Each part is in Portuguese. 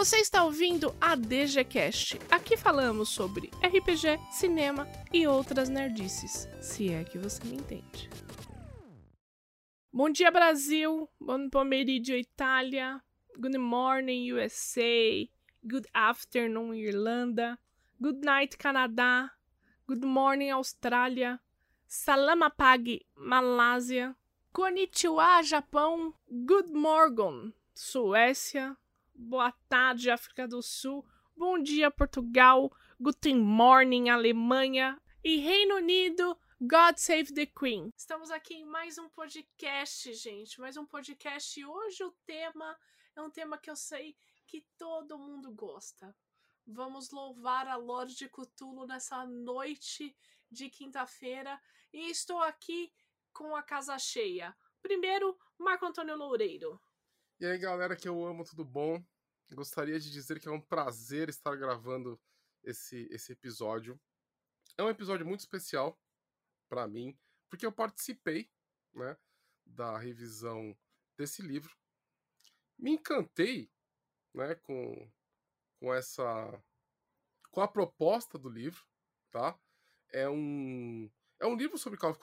Você está ouvindo a DGCast. Aqui falamos sobre RPG, cinema e outras nerdices, se é que você me entende. Bom dia, Brasil. Bom pomeriggio, Itália. Good morning, USA. Good afternoon, Irlanda. Good night, Canadá. Good morning, Austrália. Salamapag, Malásia. Konnichiwa, Japão. Good morning, Suécia. Boa tarde, África do Sul. Bom dia, Portugal. Guten morning, Alemanha. E Reino Unido. God Save the Queen. Estamos aqui em mais um podcast, gente. Mais um podcast. E hoje o tema é um tema que eu sei que todo mundo gosta. Vamos louvar a Lorde de Cthulhu nessa noite de quinta-feira. E estou aqui com a casa cheia. Primeiro, Marco Antônio Loureiro. E aí, galera que eu amo, tudo bom? Gostaria de dizer que é um prazer estar gravando esse, esse episódio. É um episódio muito especial para mim, porque eu participei né, da revisão desse livro. Me encantei né, com, com essa com a proposta do livro, tá? É um é um livro sobre Call of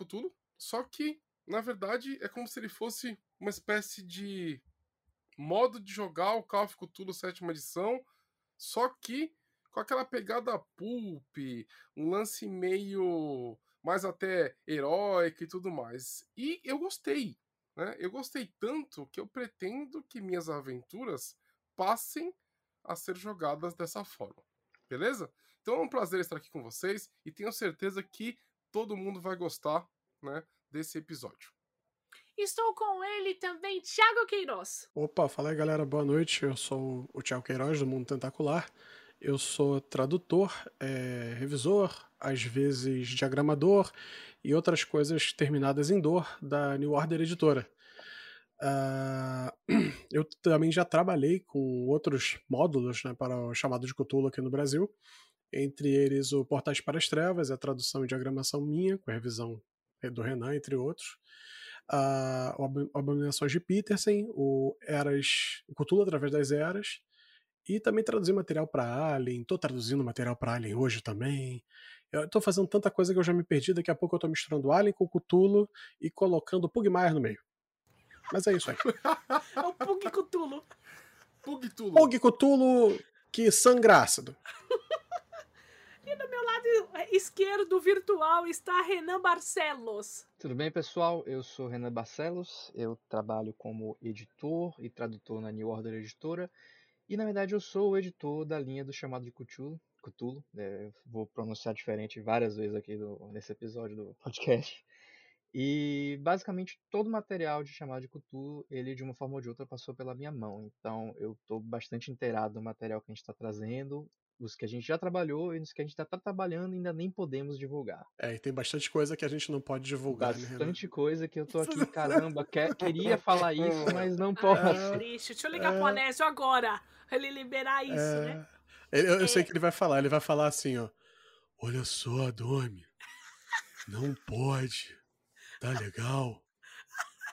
só que na verdade é como se ele fosse uma espécie de modo de jogar o Call of Cthulhu sétima edição, só que com aquela pegada pulp, um lance meio mais até heróico e tudo mais. E eu gostei, né? Eu gostei tanto que eu pretendo que minhas aventuras passem a ser jogadas dessa forma. Beleza? Então é um prazer estar aqui com vocês e tenho certeza que todo mundo vai gostar, né, desse episódio. Estou com ele também, Thiago Queiroz. Opa, fala aí galera, boa noite. Eu sou o Thiago Queiroz do Mundo Tentacular. Eu sou tradutor, é, revisor, às vezes diagramador e outras coisas terminadas em dor da New Order Editora. Uh, eu também já trabalhei com outros módulos né, para o chamado de Cthulhu aqui no Brasil, entre eles o Portais para as Trevas, a tradução e diagramação minha, com a revisão do Renan, entre outros. Uh, Abominações de Petersen, o Eras, o Cthulhu através das Eras, e também traduzir material para Alien, tô traduzindo material para Alien hoje também. Eu tô fazendo tanta coisa que eu já me perdi, daqui a pouco eu tô misturando Alien com Cthulhu e colocando Pugmire no meio. Mas é isso aí. é o Pug Cthulhu. Pug Cthulhu. Pug Cthulhu que sangra ácido. E do meu lado esquerdo virtual está Renan Barcelos. Tudo bem, pessoal? Eu sou Renan Barcelos. Eu trabalho como editor e tradutor na New Order Editora e na verdade eu sou o editor da linha do chamado de Cthulhu. Cthulhu, é, vou pronunciar diferente várias vezes aqui nesse episódio do podcast. E basicamente todo o material de chamado de Cthulhu, ele de uma forma ou de outra passou pela minha mão. Então eu estou bastante inteirado do material que a gente está trazendo, os que a gente já trabalhou e os que a gente está tá trabalhando ainda nem podemos divulgar. É, e tem bastante coisa que a gente não pode divulgar, né, Bastante né, coisa que eu tô aqui, caramba, quer, queria falar isso, mas não posso. É, triste. Deixa eu ligar é... pro Anésio agora, ele liberar isso, é... né? Eu, eu é... sei que ele vai falar, ele vai falar assim, ó. Olha só, Domi, não pode. Tá legal?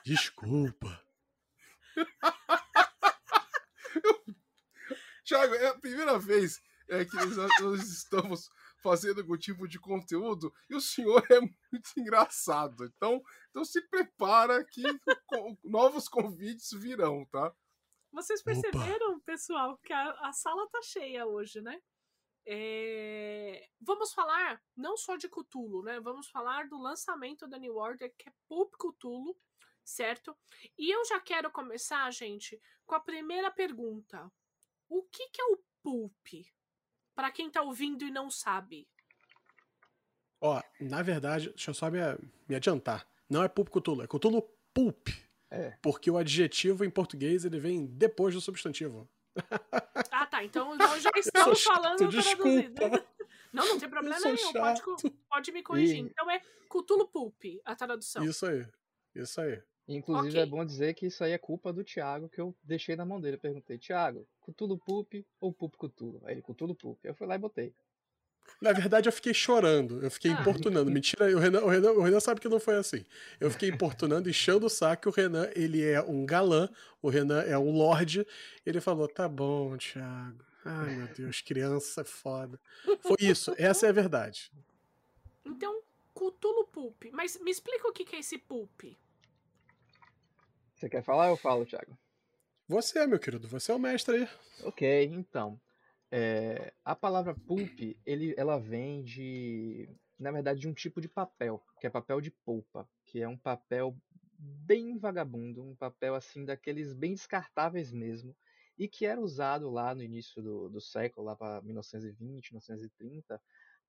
Desculpa. Tiago, é a primeira vez é, que nós estamos fazendo algum tipo de conteúdo e o senhor é muito engraçado. Então, então se prepara que novos convites virão, tá? Vocês perceberam, Opa. pessoal, que a, a, sala tá cheia hoje, né? É... Vamos falar não só de Cthulhu, né? Vamos falar do lançamento da New Order, que é Pulp Cthulhu, certo? E eu já quero começar, gente, com a primeira pergunta. O que, que é o Pulp? Para quem tá ouvindo e não sabe. Ó, na verdade, deixa eu só me, me adiantar. Não é Pulp Cthulhu, é Cthulhu Pulp. É. Porque o adjetivo em português ele vem depois do substantivo. Ah, tá. Então nós já estamos falando desculpa. Não, não tem problema nenhum. Pode, pode me corrigir. E... Então é Cthulhu Pulp, a tradução. Isso aí. Isso aí. Inclusive okay. é bom dizer que isso aí é culpa do Thiago, que eu deixei na mão dele. Eu perguntei, Thiago, Cthulhu Pulp ou Pulp Cthulhu? Aí ele, Cthulhu Pulp. Eu fui lá e botei. Na verdade, eu fiquei chorando, eu fiquei Ah. importunando. Mentira, o Renan, o, Renan, o Renan sabe que não foi assim. Eu fiquei importunando, enchendo o saco. O Renan, ele é um galã, o Renan é um lorde. Ele falou: tá bom, Thiago. Ai, meu Deus, criança é foda. Foi isso, essa é a verdade. Então, Cthulhu Pulp. Mas me explica o que que é esse Pulp. Você quer falar ou eu falo, Thiago? Você, meu querido, você é o mestre aí. Ok, então. é, a palavra pulp, ele, ela vem de, na verdade, de um tipo de papel, que é papel de polpa, que é um papel bem vagabundo, um papel assim daqueles bem descartáveis mesmo, e que era usado lá no início do, do século, lá para 1920, 1930,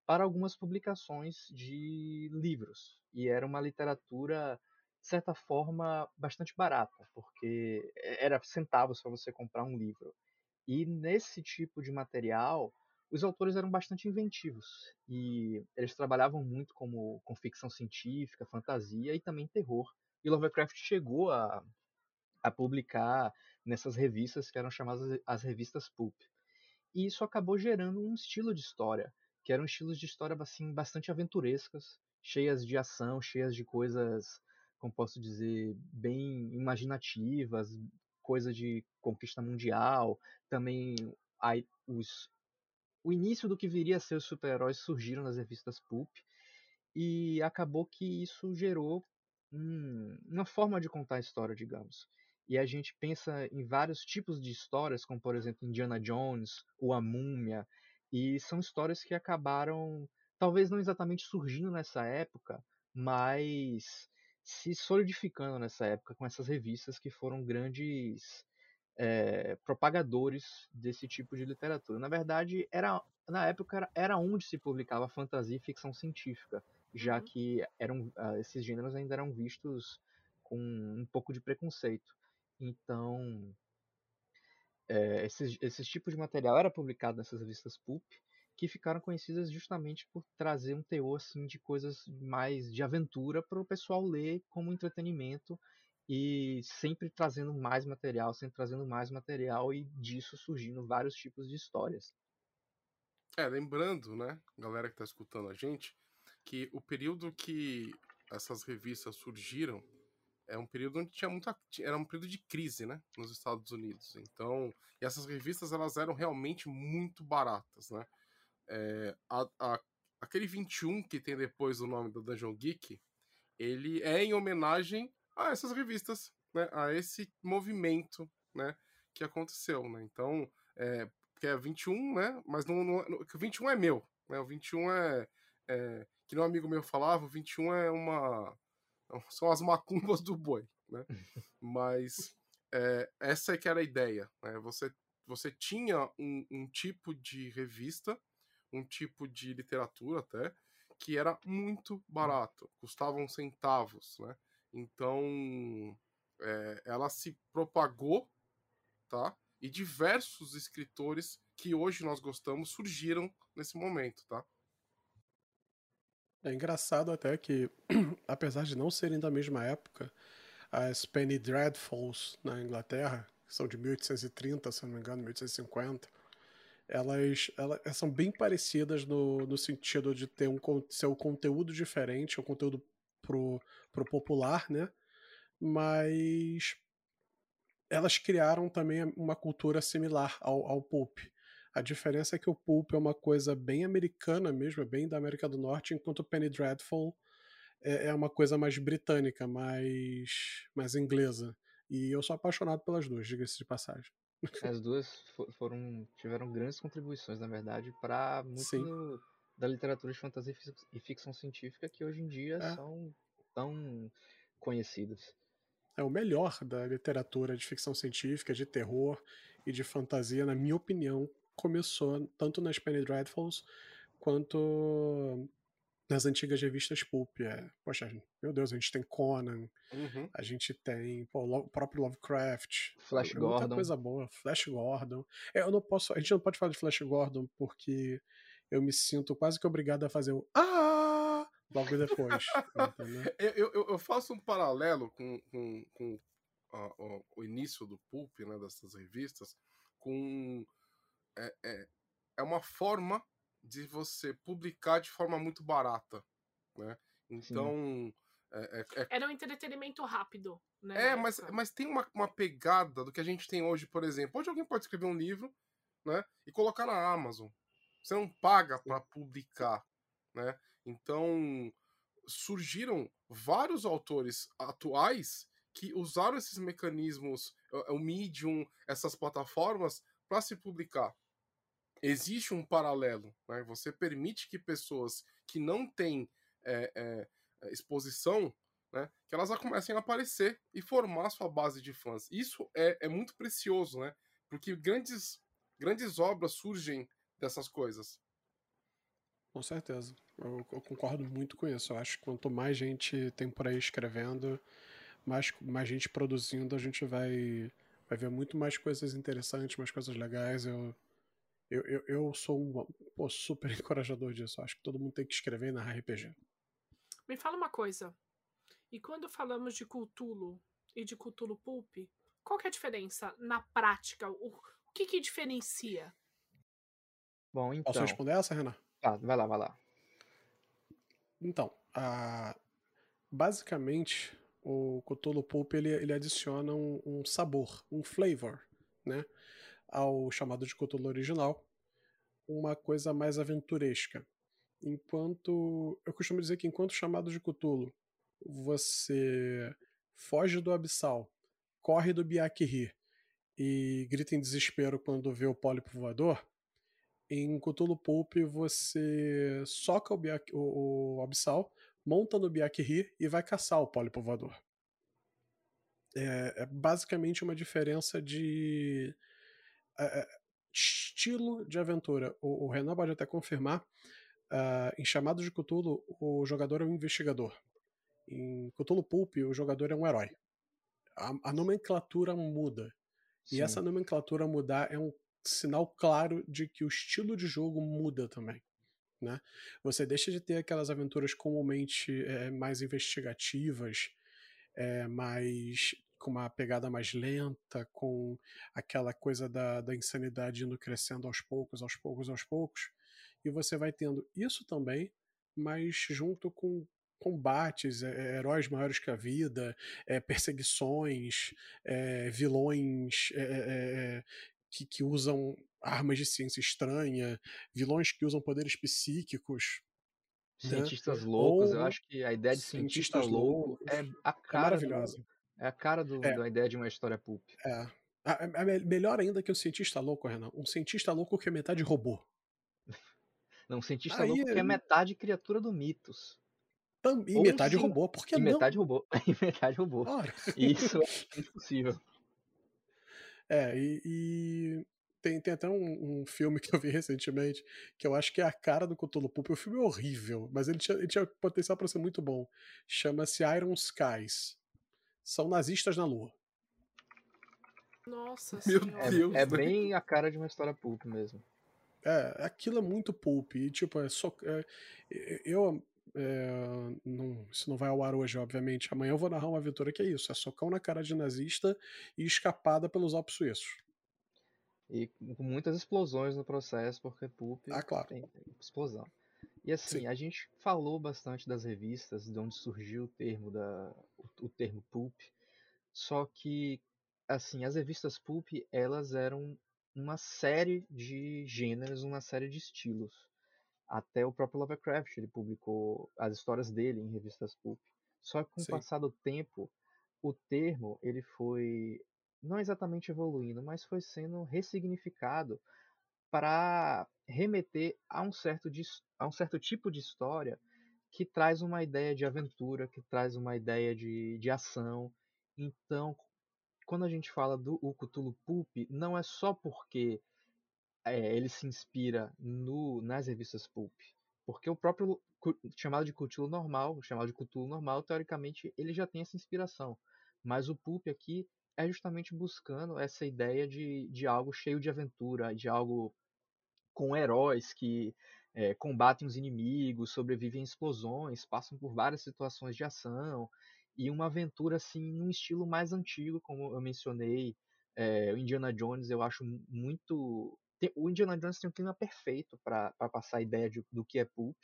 para algumas publicações de livros. E era uma literatura, de certa forma, bastante barata, porque era centavos para você comprar um livro. E nesse tipo de material, os autores eram bastante inventivos e eles trabalhavam muito como com ficção científica, fantasia e também terror. E Lovecraft chegou a, a publicar nessas revistas que eram chamadas as revistas pulp. E isso acabou gerando um estilo de história, que eram estilos de história assim bastante aventurescas, cheias de ação, cheias de coisas, como posso dizer, bem imaginativas, coisa de conquista mundial, também aí, os, o início do que viria a ser os super-heróis surgiram nas revistas Pulp e acabou que isso gerou uma forma de contar a história, digamos. E a gente pensa em vários tipos de histórias, como por exemplo Indiana Jones, ou A Múmia, e são histórias que acabaram, talvez não exatamente surgindo nessa época, mas se solidificando nessa época com essas revistas que foram grandes é, propagadores desse tipo de literatura. Na verdade, era na época era, era onde se publicava fantasia e ficção científica, já Uhum. que eram ah, esses gêneros ainda eram vistos com um pouco de preconceito. Então, é, esses, esses tipos de material era publicado nessas revistas pulp, que ficaram conhecidas justamente por trazer um teor assim de coisas mais de aventura para o pessoal ler como entretenimento e sempre trazendo mais material, sempre trazendo mais material e disso surgindo vários tipos de histórias. É, lembrando, né, galera que tá escutando a gente, que o período que essas revistas surgiram é um período onde tinha muita. Era um período de crise, né? Nos Estados Unidos. Então. Essas revistas elas eram realmente muito baratas, né? É, a, a, aquele 21 que tem depois o nome da Dungeon Geek, ele é em homenagem a essas revistas, né? A esse movimento, né? Que aconteceu, né? Então, é, que é 21, né? Mas não, não, o 21 é meu, né? O 21 é, é que um amigo meu falava, o 21 é uma são as macumbas do boi, né? Mas é, essa é que era a ideia, né? Você você tinha um, um tipo de revista, um tipo de literatura até que era muito barato, custavam centavos, né? Então é, ela se propagou, tá? E diversos escritores que hoje nós gostamos surgiram nesse momento, tá? É engraçado até que, apesar de não serem da mesma época, as Penny Dreadfuls na Inglaterra, que são de 1830, se não me engano, 1850, elas, elas são bem parecidas no, no sentido de ter um ser um conteúdo diferente, um conteúdo pro, pro popular, né? Mas elas criaram também uma cultura similar ao, ao pulp. A diferença é que o pulp é uma coisa bem americana mesmo, é bem da América do Norte, enquanto o Penny Dreadful é, é uma coisa mais britânica, mais, mais inglesa. E eu sou apaixonado pelas duas, diga-se de passagem. As duas foram tiveram grandes contribuições, na verdade, para muito do, da literatura de fantasia e ficção científica que hoje em dia é. são tão conhecidas. É o melhor da literatura de ficção científica, de terror e de fantasia, na minha opinião, começou tanto nas Penny Dreadfuls quanto nas antigas revistas Pulp. É, poxa, meu Deus, a gente tem Conan, uhum. a gente tem pô, o próprio Lovecraft, Flash é, Gordon. muita coisa boa, Flash Gordon. É, eu não posso, a gente não pode falar de Flash Gordon porque eu me sinto quase que obrigado a fazer o ah logo depois. eu, eu, eu, faço um paralelo com, com, com uh, o início do Pulp, né, dessas revistas, com é, é, é uma forma de você publicar de forma muito barata, né? Então, é, é, é... era um entretenimento rápido, né? É, mas, mas tem uma, uma pegada do que a gente tem hoje, por exemplo. Hoje alguém pode escrever um livro, né? E colocar na Amazon. Você não paga para publicar, né? Então, surgiram vários autores atuais que usaram esses mecanismos, o Medium, essas plataformas, para se publicar. Existe um paralelo, né? Você permite que pessoas que não têm é, é, exposição, né, que elas comecem a aparecer e formar sua base de fãs. Isso é, é muito precioso, né? Porque grandes, grandes obras surgem dessas coisas. Com certeza. Eu, eu, concordo muito com isso. Eu acho que quanto mais gente tem por aí escrevendo, mais, mais gente produzindo, a gente vai, vai ver muito mais coisas interessantes, mais coisas legais. Eu, eu, eu, eu sou um pô, super encorajador disso. Acho que todo mundo tem que escrever na RPG. Me fala uma coisa. E quando falamos de Cthulhu e de Cthulhu Pulp, qual que é a diferença na prática? O, o que que diferencia? Bom, então... Posso responder essa, Renan? Tá, vai lá, vai lá. Então, a... basicamente, o Cthulhu Pulp ele, ele adiciona um, um, sabor, um flavor, né? Ao chamado de Cthulhu original, uma coisa mais aventuresca. Enquanto. Eu costumo dizer que enquanto chamado de Cthulhu você foge do abissal, corre do Biakiri e grita em desespero quando vê o pólipo voador, em Cthulhu Pulp você soca o, Biak, o, o abissal, monta no Biakiri e vai caçar o pólipo voador. É, é basicamente uma diferença de é, estilo de aventura. O, o Renan pode até confirmar. Uh, em Chamado de Cthulhu, o jogador é um investigador. Em Cthulhu Pulp, o jogador é um herói. A, a nomenclatura muda. Sim. E essa nomenclatura mudar é um sinal claro de que o estilo de jogo muda também. Né? Você deixa de ter aquelas aventuras comumente é, mais investigativas, é, mais com uma pegada mais lenta, com aquela coisa da, da insanidade indo crescendo aos poucos, aos poucos, aos poucos. E você vai tendo isso também, mas junto com combates, é, heróis maiores que a vida, é, perseguições, é, vilões que, que, usam armas de ciência estranha, vilões que usam poderes psíquicos. Né? Cientistas né? loucos, Ou eu acho que a ideia de cientista louco é a cara. maravilhosa. Do, é a cara do, da ideia de uma história pulp. É. É melhor ainda que o cientista louco, Renan. Um cientista louco que é metade robô. Não, um cientista Aí, louco que é metade criatura do mitos. E metade sim, robô, por que e não? Metade robô. E metade robô. Ora. Isso é impossível. É, e, e, tem, tem até um, um, filme que eu vi recentemente que eu acho que é a cara do Cthulhu Pulp. O filme é horrível, mas ele tinha, ele tinha potencial para ser muito bom. Chama-se Iron Skies. São nazistas na Lua. Nossa Meu Deus. É, é bem a cara de uma história pulp mesmo. É, aquilo é muito pulp. E, tipo, é só. É, eu. É, não, isso não vai ao ar hoje, obviamente. Amanhã eu vou narrar uma aventura que é isso: é socão na cara de nazista e escapada pelos Alpes suíços. E com muitas explosões no processo, porque pulp ah, claro. tem, tem explosão. E assim, Sim. a gente falou bastante das revistas, de onde surgiu o termo da o, o termo pulp. Só que assim, as revistas pulp, elas eram uma série de gêneros, uma série de estilos. Até o próprio Lovecraft ele publicou as histórias dele em revistas pulp. Só que com Sim. o passar do tempo, o termo ele foi não exatamente evoluindo, mas foi sendo ressignificado para remeter a um certo de, a um certo tipo de história que traz uma ideia de aventura, que traz uma ideia de, de ação. Então, quando a gente fala do o Cthulhu Pulp, não é só porque é, ele se inspira no, nas revistas Pulp. Porque o próprio chamado de Cthulhu normal, chamado de Cthulhu normal, teoricamente ele já tem essa inspiração. Mas o Pulp aqui é justamente buscando essa ideia de, de algo cheio de aventura, de algo com heróis que é, combatem os inimigos, sobrevivem em explosões, passam por várias situações de ação e uma aventura assim num estilo mais antigo, como eu mencionei. É, o Indiana Jones eu acho muito tem, o Indiana Jones tem um clima perfeito para passar a ideia de, do que é pulp.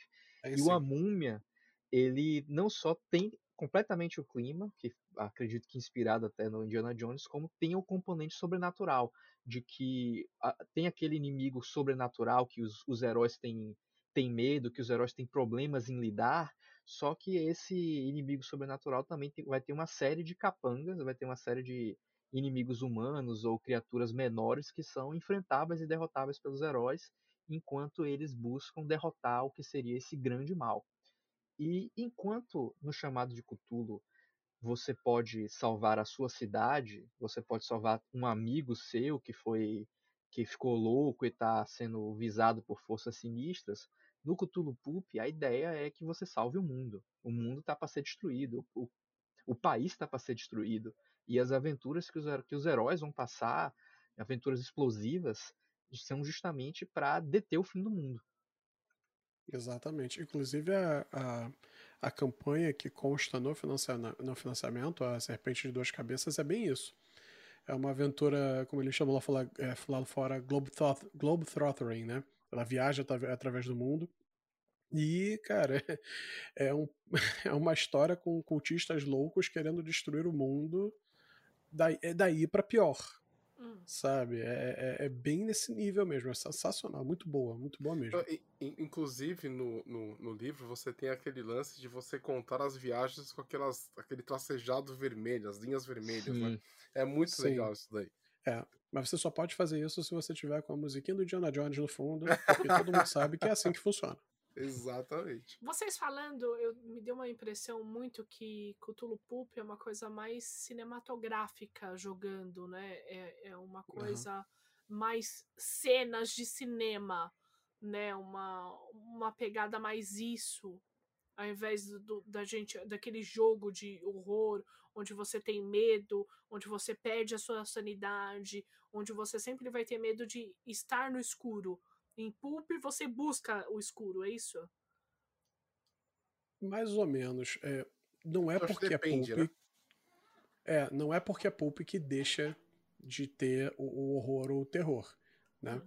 Aí e o A Múmia, ele não só tem completamente o clima, que acredito que inspirado até no Indiana Jones, como tem o componente sobrenatural, de que a, tem aquele inimigo sobrenatural que os, os heróis têm, têm medo, que os heróis têm problemas em lidar, só que esse inimigo sobrenatural também tem, vai ter uma série de capangas, vai ter uma série de inimigos humanos ou criaturas menores que são enfrentáveis e derrotáveis pelos heróis, enquanto eles buscam derrotar o que seria esse grande mal. E enquanto no chamado de Cthulhu você pode salvar a sua cidade, você pode salvar um amigo seu que foi que ficou louco e está sendo visado por forças sinistras, no Cthulhu Pulp a ideia é que você salve o mundo. O mundo está para ser destruído, o, o país está para ser destruído e as aventuras que os, que os heróis vão passar, aventuras explosivas, são justamente para deter o fim do mundo. Exatamente. Inclusive a, a, a campanha que consta no, financia, no financiamento, a Serpente de Duas Cabeças, é bem isso. É uma aventura, como ele chamou lá fora, é, lá fora Globetrottering, Globe né? Ela viaja através do mundo. E, cara, é, um, é uma história com cultistas loucos querendo destruir o mundo daí, daí para pior. Hum. Sabe? É, é, é, bem nesse nível mesmo. É sensacional. Muito boa, muito boa mesmo. Inclusive, no, no, no, livro, você tem aquele lance de você contar as viagens com aquelas, aquele tracejado vermelho, as linhas vermelhas, né? É muito Sim. legal isso daí. É, mas você só pode fazer isso se você tiver com a musiquinha do Indiana Jones no fundo, porque todo mundo sabe que é assim que funciona. Exatamente. Vocês falando, eu, me deu uma impressão muito que Cthulhu Pulp é uma coisa mais cinematográfica jogando, né? É, é uma coisa uhum. mais cenas de cinema, né? Uma, uma pegada mais isso, ao invés do, da gente daquele jogo de horror onde você tem medo, onde você perde a sua sanidade, onde você sempre vai ter medo de estar no escuro. Em Pulp você busca o escuro, é isso? Mais ou menos. É, não é porque depende, é Pulp. Né? É, não é porque é Pulp que deixa de ter o, o horror ou o terror. Né?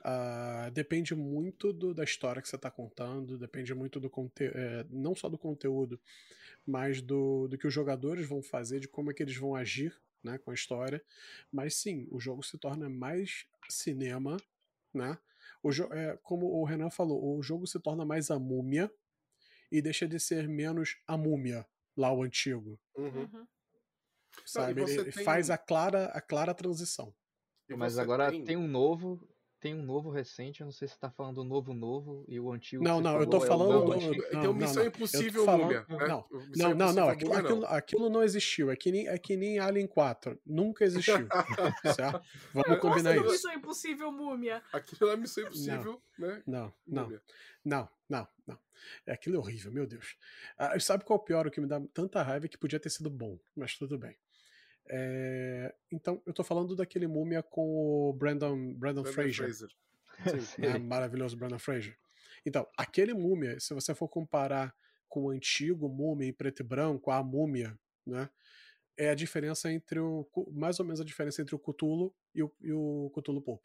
Uh, depende muito do, da história que você está contando, depende muito do conteúdo, é, não só do conteúdo, mas do, do que os jogadores vão fazer, de como é que eles vão agir né, com a história. Mas sim, o jogo se torna mais cinema, né? O é, como o Renan falou, o jogo se torna mais a múmia e deixa de ser menos a múmia, lá o antigo. Uhum. uhum. Sabe? Não, Ele tem... faz a clara, a clara transição. Mas agora tem... tem um novo tem um novo recente, eu não sei se você tá falando do novo novo e o antigo. Não, não, eu tô falando é do. Não, tem o Missão não, Impossível falando, Múmia. Né? Não, não, não, não, aquilo, aquilo, aquilo, não existiu. É que, nem, é que nem Alien 4. Nunca existiu. certo? Vamos combinar isso. Missão Impossível Múmia. Aquilo é Missão Impossível, não, né? Não, não. Não, não, não. É aquilo é horrível, meu Deus. Ah, sabe qual é o pior? O que me dá tanta raiva que podia ter sido bom, mas tudo bem. É, então, eu tô falando daquele múmia com o Brandon, Brandon, Brandon Fraser. Fraser. Sim, né? maravilhoso Brandon Fraser. Então, aquele múmia, se você for comparar com o antigo múmia em preto e branco, a múmia, né? É a diferença entre o. Mais ou menos a diferença entre o Cthulhu e o, e o Cthulhu Pulp.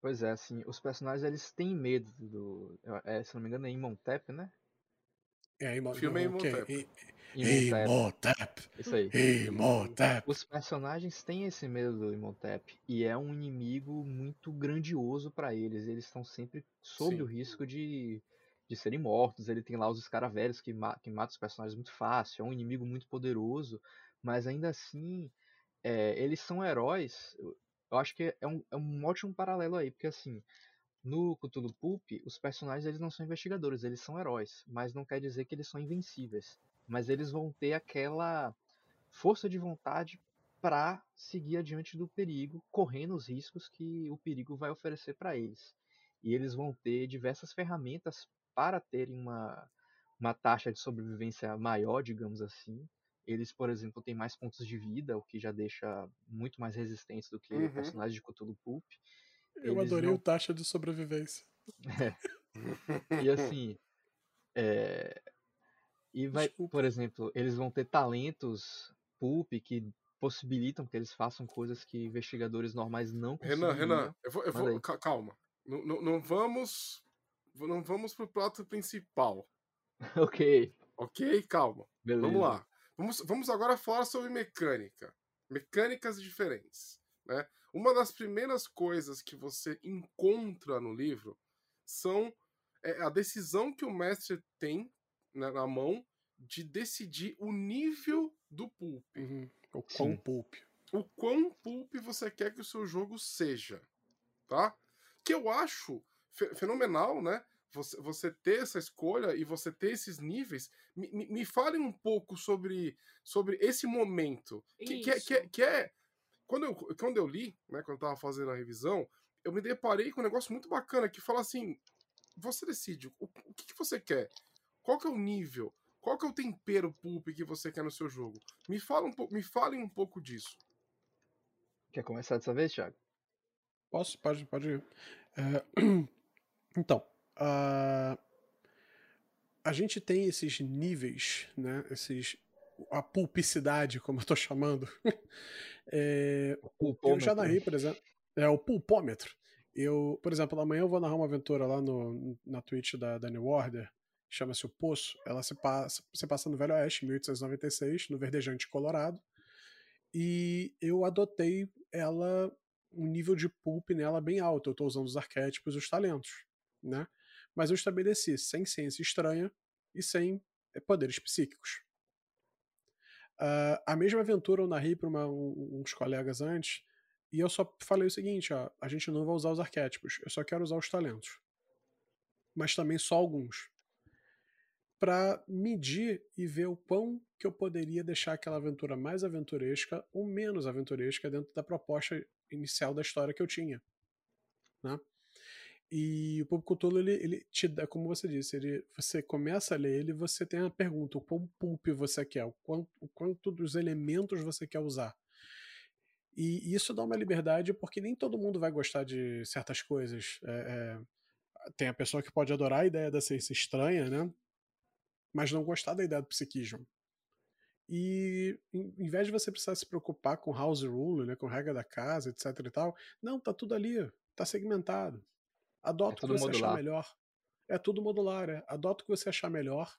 Pois é, assim, os personagens eles têm medo do. É, se não me engano, é Imhotep, né? É, Imhotep. filme é Imhotep. Imhotep. Isso aí. Imhotep. Os personagens têm esse medo do Imhotep e é um inimigo muito grandioso para eles. Eles estão sempre sob Sim. o risco de, de serem mortos. Ele tem lá os escaravelhos que, ma que matam os personagens muito fácil. É um inimigo muito poderoso, mas ainda assim é, eles são heróis. Eu acho que é um, é um ótimo paralelo aí, porque assim no Cthulhu Pulp, os personagens eles não são investigadores, eles são heróis, mas não quer dizer que eles são invencíveis. Mas eles vão ter aquela força de vontade para seguir adiante do perigo, correndo os riscos que o perigo vai oferecer para eles. E eles vão ter diversas ferramentas para terem uma, uma taxa de sobrevivência maior, digamos assim. Eles, por exemplo, têm mais pontos de vida, o que já deixa muito mais resistentes do que uhum. personagens de Cthulhu Pulp. Eu adorei não... o taxa de sobrevivência. É. E assim. É... E vai, Desculpa. por exemplo, eles vão ter talentos pulp que possibilitam que eles façam coisas que investigadores normais não Renan, conseguiriam. Renan, eu vou, eu vou calma. Não, não, não vamos. Não vamos pro prato principal, ok, ok? Calma. beleza. Vamos lá. Vamos, vamos agora falar sobre mecânica. Mecânicas diferentes. Né? Uma das primeiras coisas que você encontra no livro são é, a decisão que o mestre tem né, na mão de decidir o nível do pulp. Uhum. O quão Sim. pulp. O quão pulp você quer que o seu jogo seja. Tá? Que eu acho fe- fenomenal, né? Você, você ter essa escolha e você ter esses níveis. Me, me, me fale um pouco sobre, sobre esse momento. Que, que, é- que, é- que é. Quando eu, quando eu li, né, quando eu tava fazendo a revisão, eu me deparei com um negócio muito bacana que fala assim: você decide o, o que, que você quer, qual que é o nível, qual que é o tempero pulp que você quer no seu jogo. Me fala um pouco, me falem um pouco disso. Quer começar dessa vez, Thiago? Posso? Pode, pode ir. É, Então, a... a gente tem esses níveis, né? Esses... A pulpicidade, como eu tô chamando. É, Eu já narrei, por exemplo. É o pulpômetro. Eu, por exemplo, amanhã eu vou narrar uma aventura lá no, na Twitch da, da New Order, chama-se O Poço. Ela se passa, se passa no Velho Oeste, 1896, no Verdejante Colorado. E eu adotei ela, um nível de pulp nela bem alto. Eu estou usando os arquétipos e os talentos, né? Mas eu estabeleci sem ciência estranha e sem eh, poderes psíquicos. Ah, a mesma aventura eu narrei para uns colegas antes, e eu só falei o seguinte: ó, a gente não vai usar os arquétipos, eu só quero usar os talentos. Mas também só alguns. Para medir e ver o quão que eu poderia deixar aquela aventura mais aventuresca ou menos aventuresca dentro da proposta inicial da história que eu tinha. Né? E o Pulp Cthulhu, ele, ele te dá, como você disse, ele, você começa a ler ele você tem a pergunta: o quão pulp você quer, o quanto, o quanto dos elementos você quer usar. E isso dá uma liberdade porque nem todo mundo vai gostar de certas coisas. É, é, tem a pessoa que pode adorar a ideia da ciência estranha, né? Mas não gostar da ideia do psiquismo. E em, em vez de você precisar se preocupar com house rule, né, com regra da casa, etc e tal, não, tá tudo ali, tá segmentado. Adota É o que você achar modular. melhor. É tudo modular, é. Adota o que você achar melhor,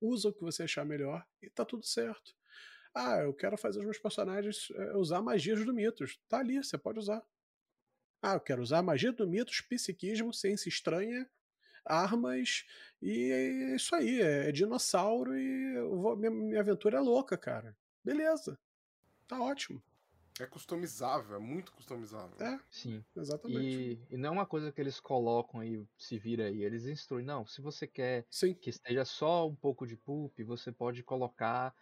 usa o que você achar melhor e tá tudo certo. Ah, eu quero fazer os meus personagens é, usar magias do mitos. Tá ali, você pode usar. Ah, eu quero usar magia do mitos, psiquismo, ciência estranha, armas e é isso aí. É, é dinossauro e vou- minha, minha aventura é louca, cara. Beleza. Tá ótimo. É customizável, é muito customizável. É, Sim. exatamente. E, e não é uma coisa que eles colocam aí, se vira aí. Eles instruem. Não, se você quer Sim, que esteja só um pouco de pulp, você pode colocar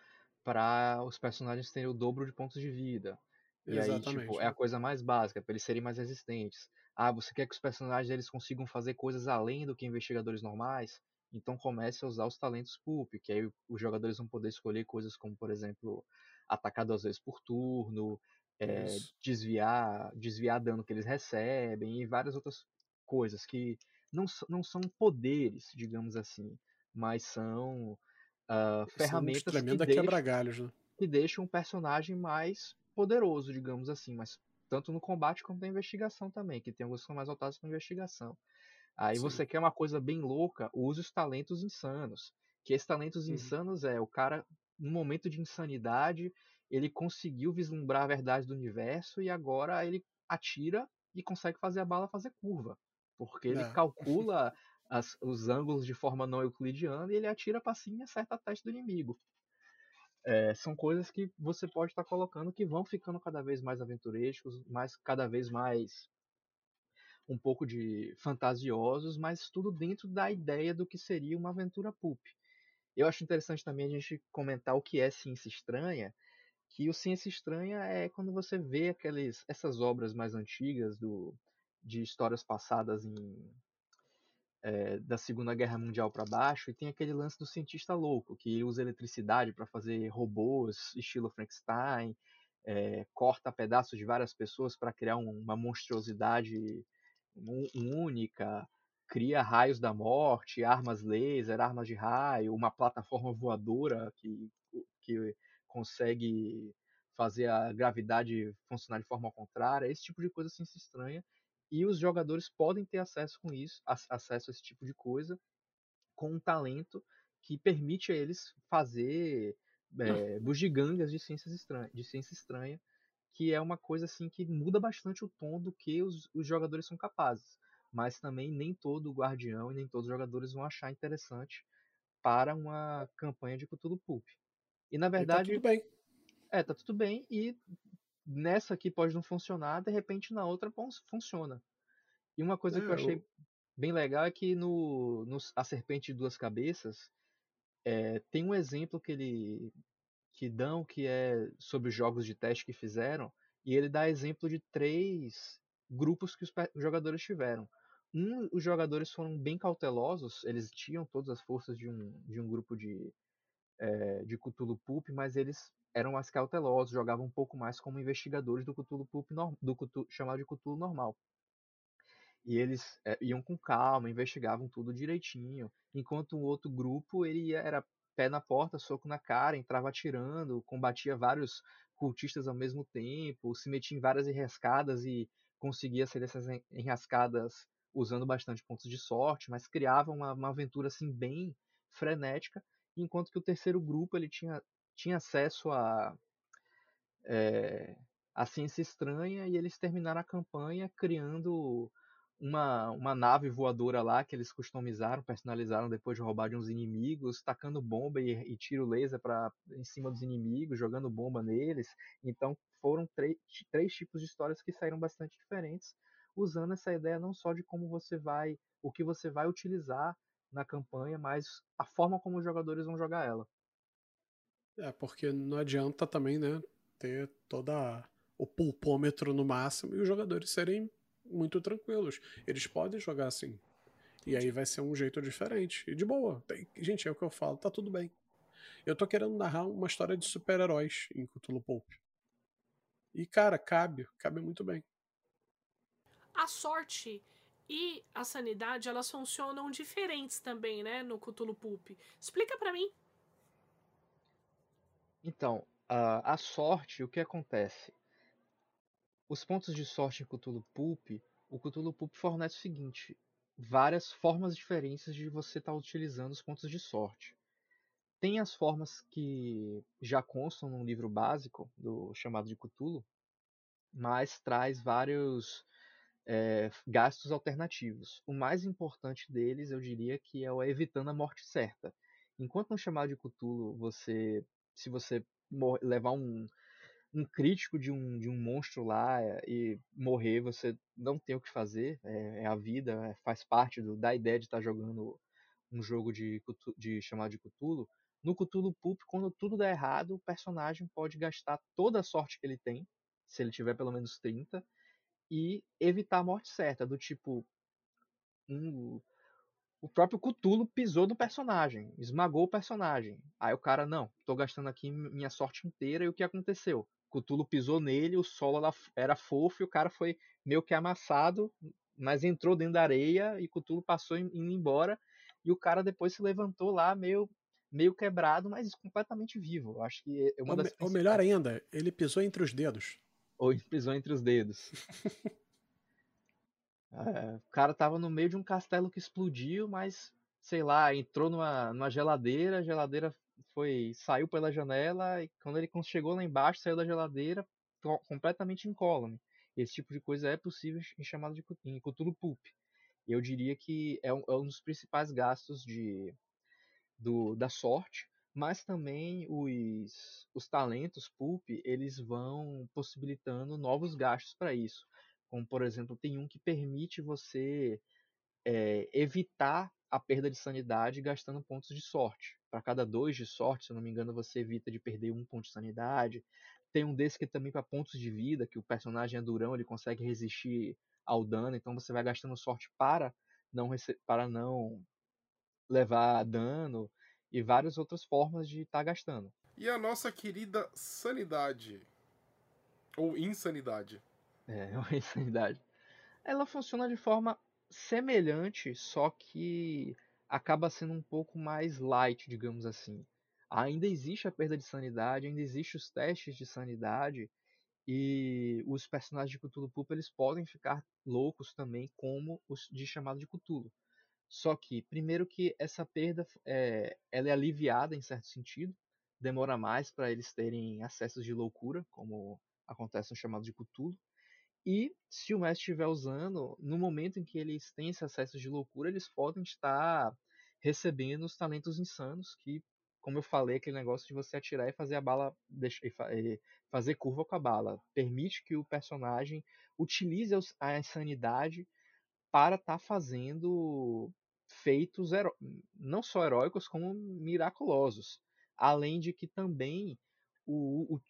para os personagens terem o dobro de pontos de vida. E aí, exatamente. tipo, é a coisa mais básica, para eles serem mais resistentes. Ah, você quer que os personagens eles consigam fazer coisas além do que investigadores normais? Então comece a usar os talentos pulp, que aí os jogadores vão poder escolher coisas como, por exemplo, atacar duas vezes por turno, é, desviar, desviar dano que eles recebem e várias outras coisas que não, não são poderes, digamos assim, mas são São uns ferramentas que tremenda deixam, né? que deixam um personagem mais poderoso, digamos assim, mas tanto no combate quanto na investigação também, que tem alguns que são mais voltados para investigação. Aí Sim. você quer uma coisa bem louca, use os talentos insanos. Que esses talentos Uhum. insanos é o cara, no momento de insanidade, ele conseguiu vislumbrar a verdade do universo e agora ele atira e consegue fazer a bala fazer curva. Porque ele É. calcula as- os ângulos de forma não euclidiana e ele atira pra cima e acerta a testa do inimigo. É, são coisas que você pode estar colocando que vão ficando cada vez mais aventurescos, mais cada vez mais um pouco de fantasiosos, mas tudo dentro da ideia do que seria uma aventura pulp. Eu acho interessante também a gente comentar o que é ciência estranha, que o ciência estranha é quando você vê aqueles, essas obras mais antigas do, de histórias passadas em, é, da Segunda Guerra Mundial para baixo, e tem aquele lance do cientista louco, que usa eletricidade para fazer robôs, estilo Frankenstein, é, corta pedaços de várias pessoas para criar um- uma monstruosidade única, cria raios da morte, armas laser, armas de raio, uma plataforma voadora que, que consegue fazer a gravidade funcionar de forma contrária, esse tipo de coisa assim se estranha. E os jogadores podem ter acesso com isso, acesso a esse tipo de coisa, com um talento que permite a eles fazer é, bugigangas de ciências estranhas, de ciência estranha, que é uma coisa assim que muda bastante o tom do que os, os jogadores são capazes. Mas também nem todo guardião e nem todos os jogadores vão achar interessante para uma campanha de Cthulhu Pulp. E na verdade. E tá tudo bem. É, tá tudo bem. E nessa aqui pode não funcionar, de repente na outra funciona. E uma coisa é, que eu achei eu... bem legal é que no, no A Serpente de Duas Cabeças é, tem um exemplo que ele que dão que é sobre os jogos de teste que fizeram e ele dá exemplo de três grupos que os jogadores tiveram. Um, os jogadores foram bem cautelosos, eles tinham todas as forças de um, de um grupo de, é, de Cthulhu Pulp, mas eles eram mais cautelosos, jogavam um pouco mais como investigadores do Cthulhu Pulp, do Cthulhu, chamado de Cthulhu normal. E eles é, iam com calma, investigavam tudo direitinho, enquanto o outro grupo ele ia, era pé na porta, soco na cara, entrava atirando, combatia vários cultistas ao mesmo tempo, se metia em várias enrascadas e conseguia sair dessas enrascadas usando bastante pontos de sorte, mas criava uma, uma aventura assim bem frenética, enquanto que o terceiro grupo ele tinha, tinha acesso a é, a ciência estranha e eles terminaram a campanha criando uma, uma nave voadora lá que eles customizaram, personalizaram depois de roubar de uns inimigos, tacando bomba e, e tiro laser para em cima dos inimigos, jogando bomba neles. Então foram três tipos de histórias que saíram bastante diferentes, usando essa ideia não só de como você vai, o que você vai utilizar na campanha, mas a forma como os jogadores vão jogar ela. É, porque não adianta também, né, ter toda o pulpômetro no máximo e os jogadores serem muito tranquilos. Eles podem jogar assim. E aí vai ser um jeito diferente. E de boa. Tem, gente, é o que eu falo, tá tudo bem. Eu tô querendo narrar uma história de super-heróis em Cthulhu Pulp. E, cara, cabe, cabe muito bem. A sorte e a sanidade, elas funcionam diferentes também, né, no Cthulhu Pulp. Explica para mim. Então, a, a sorte, o que acontece? Os pontos de sorte em Cthulhu Pulp, o Cthulhu Pulp fornece o seguinte: várias formas diferentes de você estar tá utilizando os pontos de sorte. Tem as formas que já constam no livro básico do chamado de Cthulhu, mas traz vários é, gastos alternativos. O mais importante deles, eu diria, que é o evitando a morte certa. Enquanto no chamado de Cthulhu, você, se você levar um, um crítico de um, de um monstro lá é, e morrer, você não tem o que fazer, é, é a vida, é, faz parte do, da ideia de estar jogando um jogo de, de chamado de Cthulhu. No Cthulhu Pulp, quando tudo dá errado, o personagem pode gastar toda a sorte que ele tem, se ele tiver pelo menos 30, e evitar a morte certa, do tipo. Um, o próprio Cthulhu pisou no personagem, esmagou o personagem. Aí o cara, não, tô gastando aqui minha sorte inteira e o que aconteceu? Cthulhu pisou nele, o solo era fofo e o cara foi meio que amassado, mas entrou dentro da areia e Cthulhu passou indo embora. E o cara depois se levantou lá meio, meio quebrado, mas completamente vivo. Acho que é uma ou, das ou melhor ainda, ele pisou entre os dedos. Ou pisou entre os dedos. é, o cara tava no meio de um castelo que explodiu, mas sei lá, entrou numa, numa geladeira, a geladeira foi saiu pela janela e quando ele chegou lá embaixo, saiu da geladeira completamente incólume. Esse tipo de coisa é possível em chamada de em Cthulhu Pulp. Eu diria que é um, é um dos principais gastos de, do, da sorte, mas também os, os talentos Pulp, eles vão possibilitando novos gastos para isso. Como, por exemplo, tem um que permite você é, evitar a perda de sanidade gastando pontos de sorte. Para cada dois de sorte, se eu não me engano, você evita de perder um ponto de sanidade. Tem um desse que é também para pontos de vida, que o personagem é durão, ele consegue resistir ao dano, então você vai gastando sorte para não, para não levar dano e várias outras formas de estar tá gastando. E a nossa querida sanidade ou insanidade? É, ou insanidade. Ela funciona de forma semelhante, só que acaba sendo um pouco mais light, digamos assim. ainda existe a perda de sanidade, ainda existe os testes de sanidade e os personagens de Cthulhu Pulp eles podem ficar loucos também como os de chamado de Cthulhu. Só que primeiro que essa perda é, ela é aliviada em certo sentido, demora mais para eles terem acessos de loucura, como acontece no chamado de Cthulhu. E se o mestre estiver usando, no momento em que eles têm esse acesso de loucura, eles podem estar recebendo os talentos insanos, que, como eu falei, aquele negócio de você atirar e fazer a bala, fazer curva com a bala, permite que o personagem utilize a insanidade para estar tá fazendo feitos não só heróicos, como miraculosos. Além de que também o, o,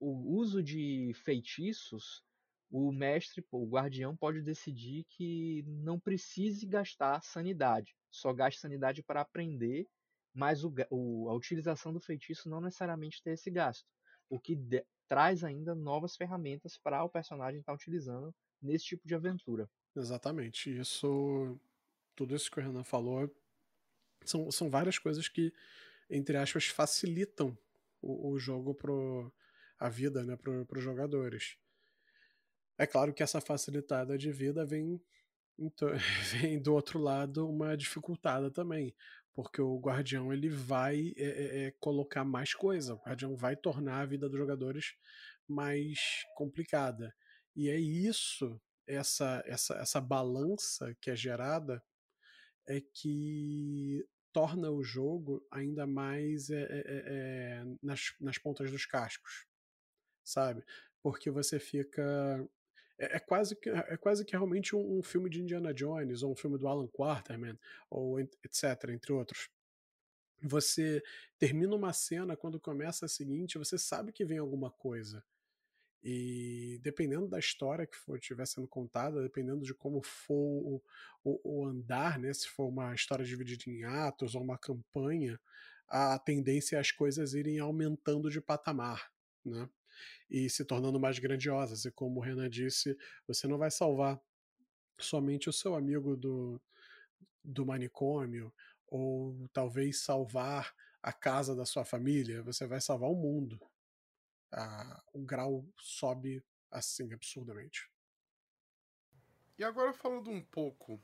o uso de feitiços o mestre, o guardião, pode decidir que não precise gastar sanidade. Só gaste sanidade para aprender, mas o, o, a utilização do feitiço não necessariamente tem esse gasto. O que de, traz ainda novas ferramentas para o personagem estar tá utilizando nesse tipo de aventura. Exatamente. Isso. Tudo isso que o Renan falou são, são várias coisas que, entre aspas, facilitam o, o jogo pro. a vida, né, pro, pros jogadores. É claro que essa facilitada de vida vem, então, vem do outro lado uma dificultada também, porque o guardião ele vai é, é, é, colocar mais coisa, o guardião vai tornar a vida dos jogadores mais complicada. E é isso, essa, essa, essa balança que é gerada, é que torna o jogo ainda mais é, é, nas, nas pontas dos cascos, sabe? Porque você fica é, é, quase que, é quase que realmente um, um, filme de Indiana Jones, ou um filme do Alan Quarterman, ou etc., entre outros. Você termina uma cena, quando começa a seguinte, você sabe que vem alguma coisa. E dependendo da história que for estiver sendo contada, dependendo de como for o, o, o, andar, né, se for uma história dividida em atos ou uma campanha, a tendência é as coisas irem aumentando de patamar. Né? e se tornando mais grandiosas. E como o Renan disse, você não vai salvar somente o seu amigo do, do manicômio, ou talvez salvar a casa da sua família, você vai salvar o mundo. O grau sobe assim absurdamente. E agora falando um pouco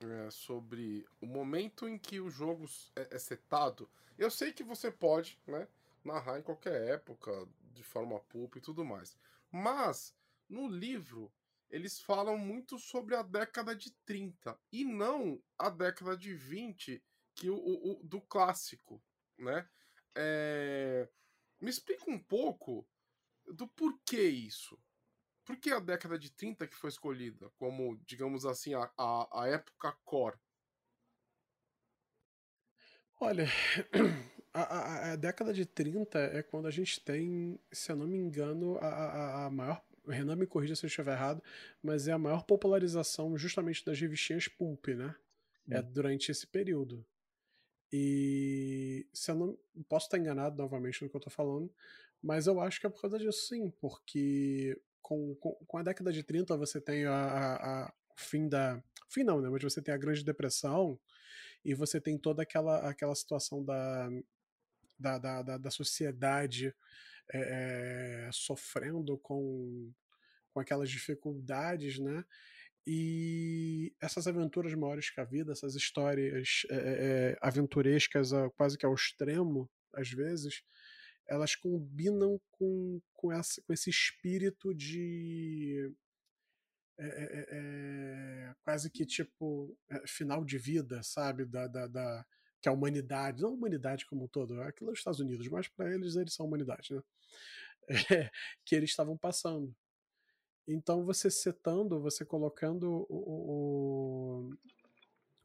é, sobre o momento em que o jogo é, é setado, eu sei que você pode, né, narrar em qualquer época de forma pulp e tudo mais. Mas no livro eles falam muito sobre a década de 30 e não a década de 20 que o, o do clássico, né? É... Me explica um pouco do porquê isso. Por que a década de 30 que foi escolhida como, digamos assim, a, a, a época core? Olha, a, a, a, década de 30 é quando a gente tem, se eu não me engano, a, a, maior. Renan me corrija se eu estiver errado, mas é a maior popularização justamente das revistinhas Pulp, né? Sim. É durante esse período. E se eu não. Posso estar enganado novamente no que eu estou falando, mas eu acho que é por causa disso sim, porque com, com, com a década de 30 você tem a, a, a fim da. Fim não, né? Mas você tem a Grande Depressão e você tem toda aquela, aquela situação da, da, da, da, da sociedade é, sofrendo com, com aquelas dificuldades, né? E essas aventuras maiores que a vida, essas histórias é, aventurescas quase que ao extremo, às vezes, elas combinam com, com, essa, com esse espírito de. É, é, quase que tipo final de vida, sabe? Da, da, da, que a humanidade, não a humanidade como um todo, aquilo é os Estados Unidos, mas para eles eles são a humanidade, né? É, que eles estavam passando. Então você setando, você colocando o, o,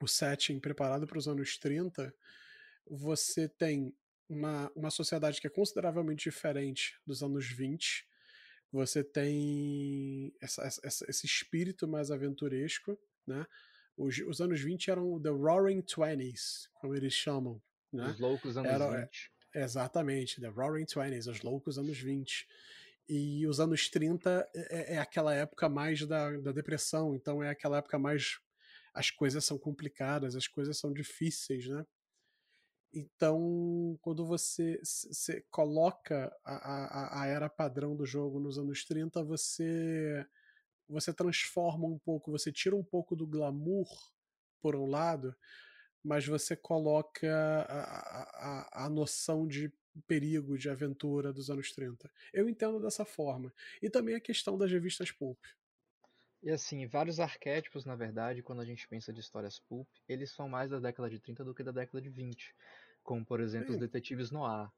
o setting preparado para os anos 30, você tem uma, uma sociedade que é consideravelmente diferente dos anos 20. Você tem essa, essa, esse espírito mais aventuresco, né? Os, os anos 20 eram the Roaring Twenties, como eles chamam. Né? Os loucos anos Era, 20. É, exatamente, the Roaring Twenties, os loucos anos 20. E os anos 30 é, é, é aquela época mais da, da depressão, então é aquela época mais. As coisas são complicadas, as coisas são difíceis, né? Então, quando você, coloca a, a, a, era padrão do jogo nos anos 30, você, você transforma um pouco, você tira um pouco do glamour, por um lado, mas você coloca a, a, a noção de perigo, de aventura dos anos 30. Eu entendo dessa forma. E também a questão das revistas pulp. E assim, vários arquétipos, na verdade, quando a gente pensa de histórias pulp, eles são mais da década de 30 do que da década de 20. Como, por exemplo, os detetives noir.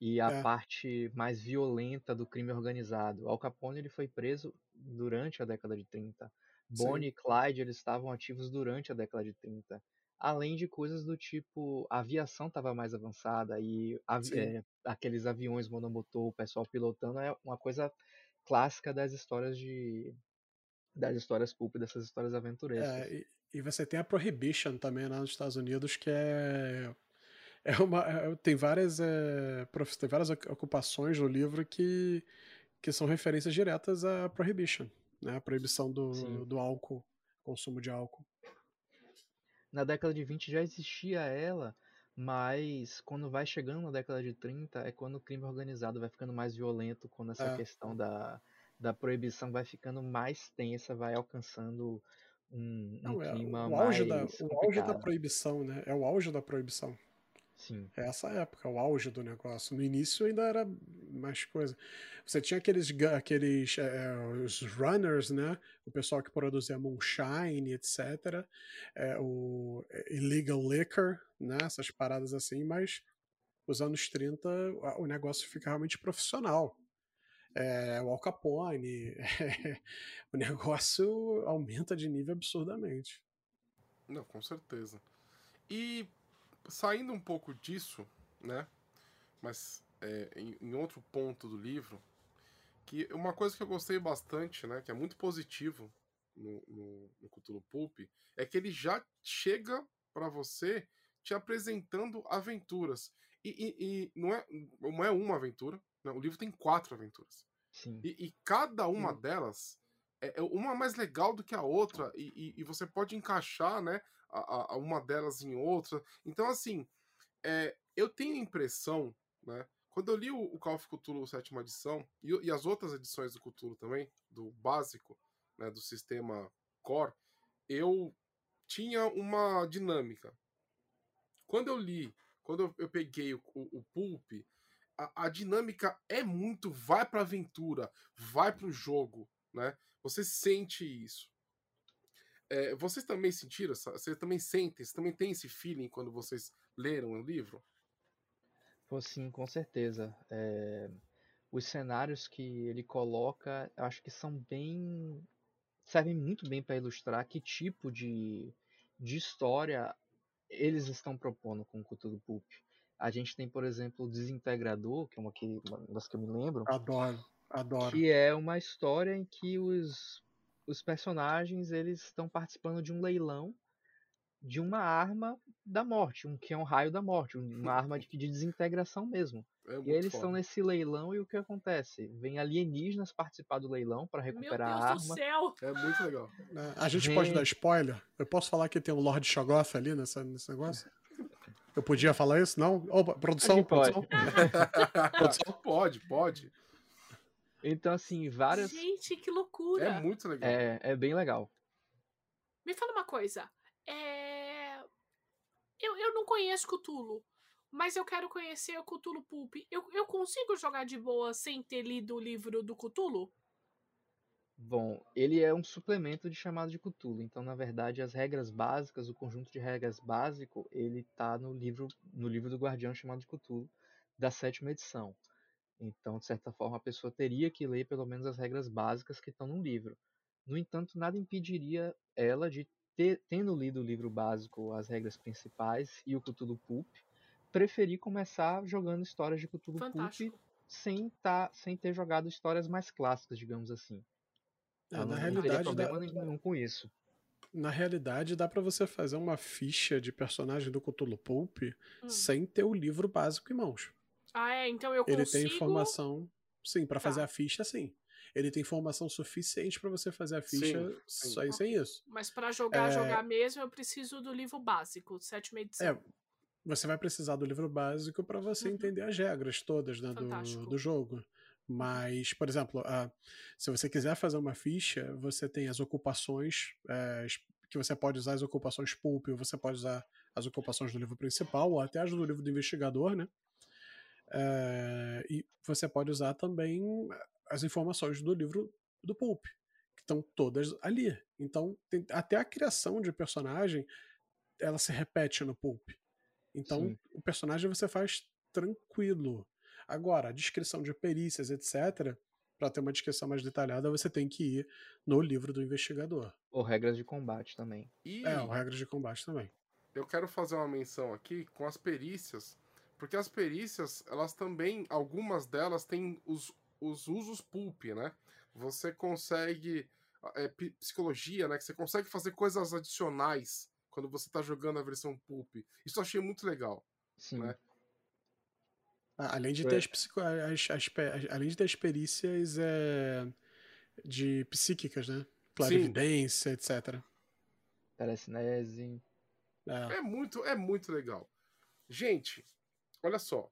E a é. parte mais violenta do crime organizado. Al Capone ele foi preso durante a década de 30. Bonnie Sim. e Clyde eles estavam ativos durante a década de 30. Além de coisas do tipo, a aviação estava mais avançada e avi é, aqueles aviões monomotor, o pessoal pilotando é uma coisa clássica das histórias de das histórias pulp, dessas histórias aventurescas. É, e, e, você tem a Prohibition também lá nos Estados Unidos, que é. É uma, é, tem, várias, é, tem várias ocupações no livro que, que são referências diretas à Prohibition, né? a proibição do, do álcool, consumo de álcool. Na década de 20 já existia ela, mas quando vai chegando na década de 30 é quando o crime organizado vai ficando mais violento, quando essa é. questão da, da proibição vai ficando mais tensa, vai alcançando um, um Não, é clima o auge mais da, O auge da proibição, né? É o auge da proibição. Sim. É essa época, o auge do negócio. No início ainda era mais coisa. Você tinha aqueles, aqueles é, os runners, né? O pessoal que produzia moonshine, etc. É, o illegal liquor, né? Essas paradas assim, mas os anos 30 o negócio fica realmente profissional é, o Al Capone. É, o negócio aumenta de nível absurdamente. Não, com certeza. E saindo um pouco disso, né? Mas é, em, em, outro ponto do livro, que uma coisa que eu gostei bastante, né? Que é muito positivo no, no, no Cthulhu Pulp, é que ele já chega para você te apresentando aventuras. E, e, e, não, é, não é uma aventura, né? o livro tem quatro aventuras. Sim. E, e cada uma Sim. delas é, é uma mais legal do que a outra, e, e, e você pode encaixar né, a, a, uma delas em outra. Então, assim, é, eu tenho a impressão, né? Quando eu li o, o Call of Cthulhu sétima edição, e, e, as outras edições do Cthulhu também, do básico, né, do sistema Core, eu tinha uma dinâmica. Quando eu li, quando eu, eu peguei o, o, o Pulp, a, a dinâmica é muito vai para aventura, vai para o jogo, né? Você sente isso. É, vocês também sentiram? Vocês também sentem? Vocês também têm esse feeling quando vocês leram o livro? Pô, sim, com certeza. É, os cenários que ele coloca, eu acho que são bem. servem muito bem para ilustrar que tipo de, de história eles estão propondo com o Cthulhu Pulp. A gente tem, por exemplo, o Desintegrador, que é uma, que, uma das que eu me lembro. Adoro, adoro. Que é uma história em que os, os personagens eles estão participando de um leilão de uma arma da morte, um que é um raio da morte, uma arma de, de desintegração mesmo. É e eles estão nesse leilão e o que acontece? Vem alienígenas participar do leilão para recuperar a arma. Do céu. É muito legal. É, a gente Vem... pode dar spoiler? Eu posso falar que tem o Lord Shoggoth ali nessa, nesse negócio? Eu podia falar isso? Não? Opa, produção, produção. produção. Pode, pode. Então, assim, várias. Gente, que loucura! É muito legal. É, é bem legal. Me fala uma coisa. É... Eu, eu não conheço Cthulhu, mas eu quero conhecer o Cthulhu Pulp. Eu, eu consigo jogar de boa sem ter lido o livro do Cthulhu? Bom, ele é um suplemento de chamado de Cthulhu. Então, na verdade, as regras básicas, o conjunto de regras básico, ele está no livro, no livro do Guardião chamado de Cthulhu, da sétima edição. Então, de certa forma, a pessoa teria que ler pelo menos as regras básicas que estão no livro. No entanto, nada impediria ela de ter, tendo lido o livro básico, as regras principais e o Cthulhu Pulp, preferir começar jogando histórias de Cthulhu Fantástico. Pulp sem, tá, sem ter jogado histórias mais clássicas, digamos assim. É, na não realidade, problema dá... nenhum com isso. Na realidade, dá para você fazer uma ficha de personagem do Cthulhu Pulp hum. sem ter o livro básico em mãos. Ah, é? Então eu consigo... Ele tem informação... Sim, para tá. fazer a ficha, sim. Ele tem informação suficiente para você fazer a ficha sim, sim. só sem isso. Mas para jogar, é... jogar mesmo, eu preciso do livro básico, sétima edição. É, você vai precisar do livro básico para você Uhum. entender as regras todas né, do, do jogo. Mas, por exemplo, ah, se você quiser fazer uma ficha, você tem as ocupações, es- que você pode usar as ocupações pulp, ou você pode usar as ocupações do livro principal, ou até as do livro do investigador, né? Eh, e você pode usar também as informações do livro do pulp, que estão todas ali. Então, tem- até a criação de personagem, ela se repete no pulp. Então, Sim. o personagem você faz tranquilo. Agora, a descrição de perícias, etc., para ter uma descrição mais detalhada, você tem que ir no livro do investigador. Ou regras de combate também. E É, o regras de combate também. eu quero fazer uma menção aqui com as perícias, porque as perícias, elas também, algumas delas têm os, os usos pulp, né? Você consegue. é, psicologia, né? Que você consegue fazer coisas adicionais quando você tá jogando a versão pulp. Isso eu achei muito legal. Sim. Né? Além de É. ter as, psico- as- as- além de ter as perícias é, de psíquicas, né? Clarividência, etc. Telecinese. É. É muito, é muito legal. Gente, olha só.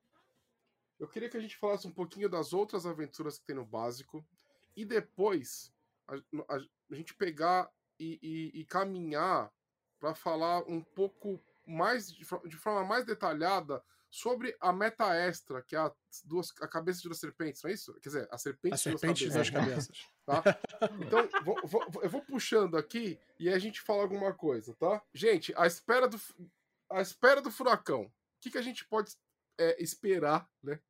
Eu queria que a gente falasse um pouquinho das outras aventuras que tem no básico e depois a, a- a gente pegar e, e- e caminhar para falar um pouco mais de, de forma mais detalhada sobre a meta extra, que é a, duas, a cabeça de duas serpentes, não é isso? Quer dizer, a serpente, A de duas serpente de cabeças. duas cabeças. tá? Então, vou- vou- eu vou puxando aqui e a gente fala alguma coisa, tá? Gente, a espera do, a espera do furacão. O que, que a gente pode é, esperar, né,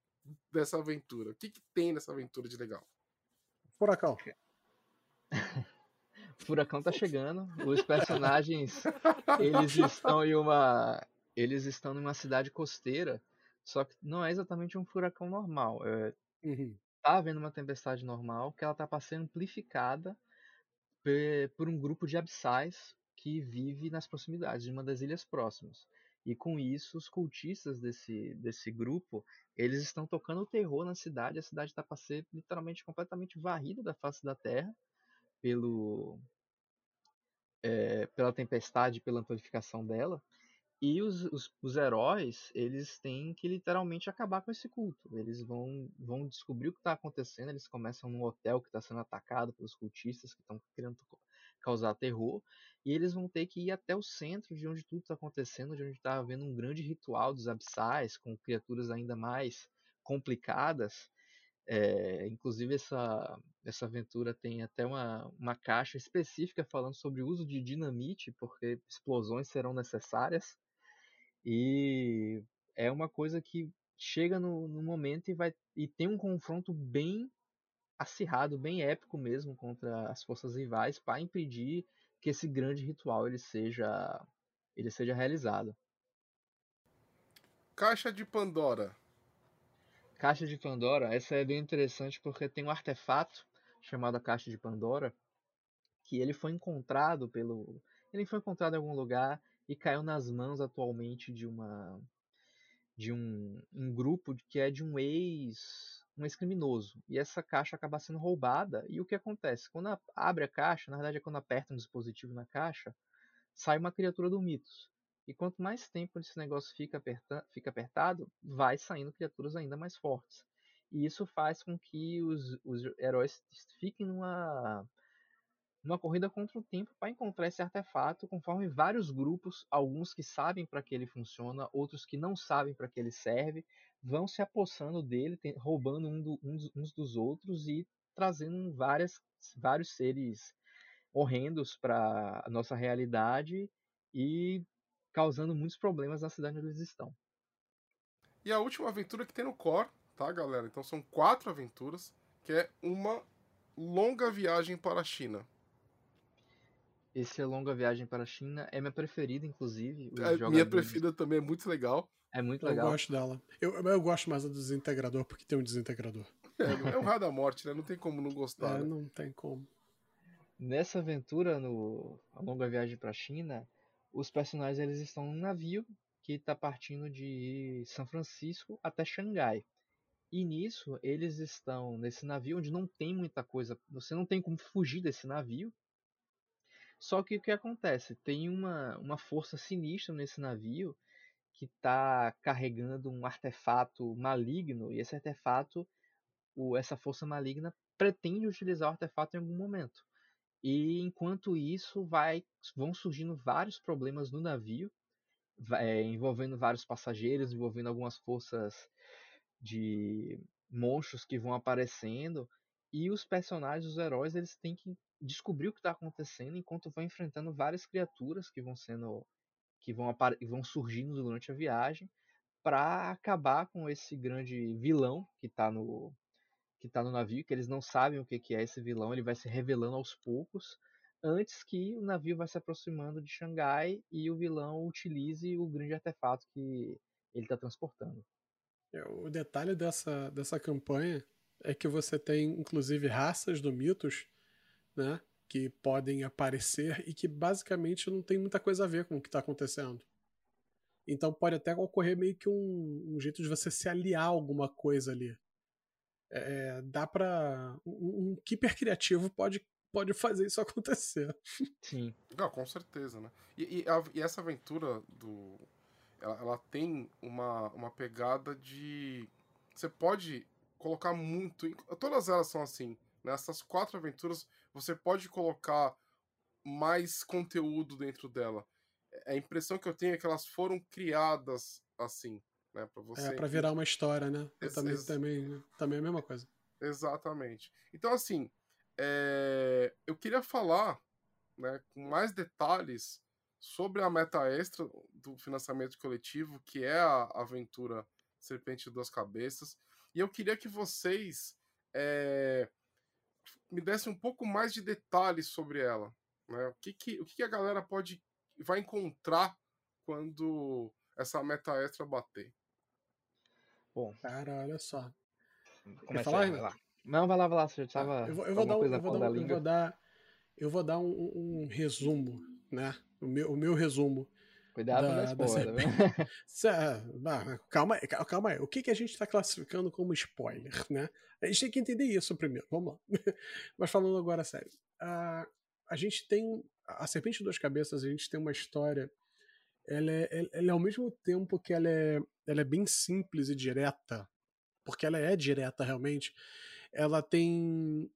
dessa aventura? O que, que tem nessa aventura de legal? Furacão. O furacão tá chegando. Os personagens, eles estão em uma. Eles estão numa cidade costeira. Só que não é exatamente um furacão normal. É, Uhum. tá havendo uma tempestade normal que ela tá para ser amplificada por um grupo de abissais que vive nas proximidades de uma das ilhas próximas. E com isso, os cultistas desse, desse grupo, eles estão tocando o terror na cidade. A cidade está para ser literalmente completamente varrida da face da terra pelo é, pela tempestade, pela amplificação dela. E os, os, os heróis, eles têm que literalmente acabar com esse culto. Eles vão, vão descobrir o que está acontecendo. Eles começam num hotel que está sendo atacado pelos cultistas que estão querendo causar terror. E eles vão ter que ir até o centro de onde tudo está acontecendo, de onde está havendo um grande ritual dos abissais, com criaturas ainda mais complicadas. É, inclusive, essa, essa aventura tem até uma, uma caixa específica falando sobre o uso de dinamite, porque explosões serão necessárias. E é uma coisa que chega no, no momento e, vai, e tem um confronto bem acirrado, bem épico mesmo contra as forças rivais para impedir que esse grande ritual ele seja, ele seja realizado. Caixa de Pandora. Caixa de Pandora, essa é bem interessante porque tem um artefato chamado a Caixa de Pandora que ele foi encontrado pelo, ele foi encontrado em algum lugar e caiu nas mãos atualmente de uma de um, um grupo que é de um ex um ex-criminoso e essa caixa acaba sendo roubada e o que acontece? Quando abre a caixa na verdade é quando aperta um dispositivo na caixa sai uma criatura do mitos. E quanto mais tempo esse negócio fica, aperta, fica apertado vai saindo criaturas ainda mais fortes. E isso faz com que os, os heróis fiquem numa uma corrida contra o tempo para encontrar esse artefato, conforme vários grupos, alguns que sabem para que ele funciona, outros que não sabem para que ele serve, vão se apossando dele, roubando um do, uns, uns, dos outros e trazendo várias, vários seres horrendos para a nossa realidade e causando muitos problemas na cidade onde eles estão. E a última aventura que tem no core, tá, galera? Então são quatro aventuras, que é uma longa viagem para a China. Esse é Longa Viagem para a China é minha preferida, inclusive. É, jogadores... Minha preferida também é muito legal. É muito legal. Eu gosto dela. Eu, eu gosto mais do desintegrador porque tem um desintegrador. É, é o raio da morte, né? Não tem como não gostar. É, né? não tem como. Nessa aventura, no A Longa Viagem para a China, os personagens eles estão num navio que está partindo de São Francisco até Xangai. E nisso, eles estão nesse navio onde não tem muita coisa, você não tem como fugir desse navio. Só que o que acontece? Tem uma, uma força sinistra nesse navio que está carregando um artefato maligno e esse artefato, o, essa força maligna pretende utilizar o artefato em algum momento. E enquanto isso, vai, vão surgindo vários problemas no navio, é, envolvendo vários passageiros, envolvendo algumas forças de monstros que vão aparecendo. E os personagens, os heróis, eles têm que descobrir o que está acontecendo enquanto vão enfrentando várias criaturas que vão sendo que vão, vão surgindo durante a viagem para acabar com esse grande vilão que está no que tá no navio, que eles não sabem o que, que é esse vilão, ele vai se revelando aos poucos, antes que o navio vai se aproximando de Xangai e o vilão utilize o grande artefato que ele está transportando. É, o detalhe dessa, dessa campanha é que você tem, inclusive, raças do mitos, né? Que podem aparecer e que basicamente não tem muita coisa a ver com o que está acontecendo. Então pode até ocorrer meio que um, um jeito de você se aliar a alguma coisa ali. É, dá pra. Um, um keeper criativo pode, pode fazer isso acontecer. Sim. Não, com certeza, né? E, e, a, e essa aventura do. Ela, ela, tem uma, uma pegada de. Você pode colocar muito. Todas elas são assim. Nessas né? quatro aventuras, você pode colocar mais conteúdo dentro dela. A impressão que eu tenho é que elas foram criadas assim né? Para você. É, para virar uma história, né? Eu também, também, também é a mesma coisa. Exatamente. Então, assim, é... eu queria falar né, com mais detalhes sobre a meta extra do financiamento coletivo, que é a aventura Serpente de Duas Cabeças. E eu queria que vocês é... me dessem um pouco mais de detalhes sobre ela. Né? O, que, que, o que a galera pode vai encontrar quando essa meta extra bater. Bom. Cara, olha só. Quer falar? Vai lá. Não, vai lá, vai lá. Você já tava. Eu vou, eu vou dar, um, eu vou dar, eu vou dar, eu vou dar um, um, resumo, né? O meu, o meu resumo. Cuidado da, com spoiler, né? calma aí, calma aí. O que, que a gente está classificando como spoiler, né? A gente tem que entender isso primeiro. Vamos lá. Mas falando agora sério. A, a gente tem. A Serpente de Duas Cabeças, a gente tem uma história ela é, ela é ao mesmo tempo que ela é, ela é bem simples e direta, porque ela é direta realmente, ela tem.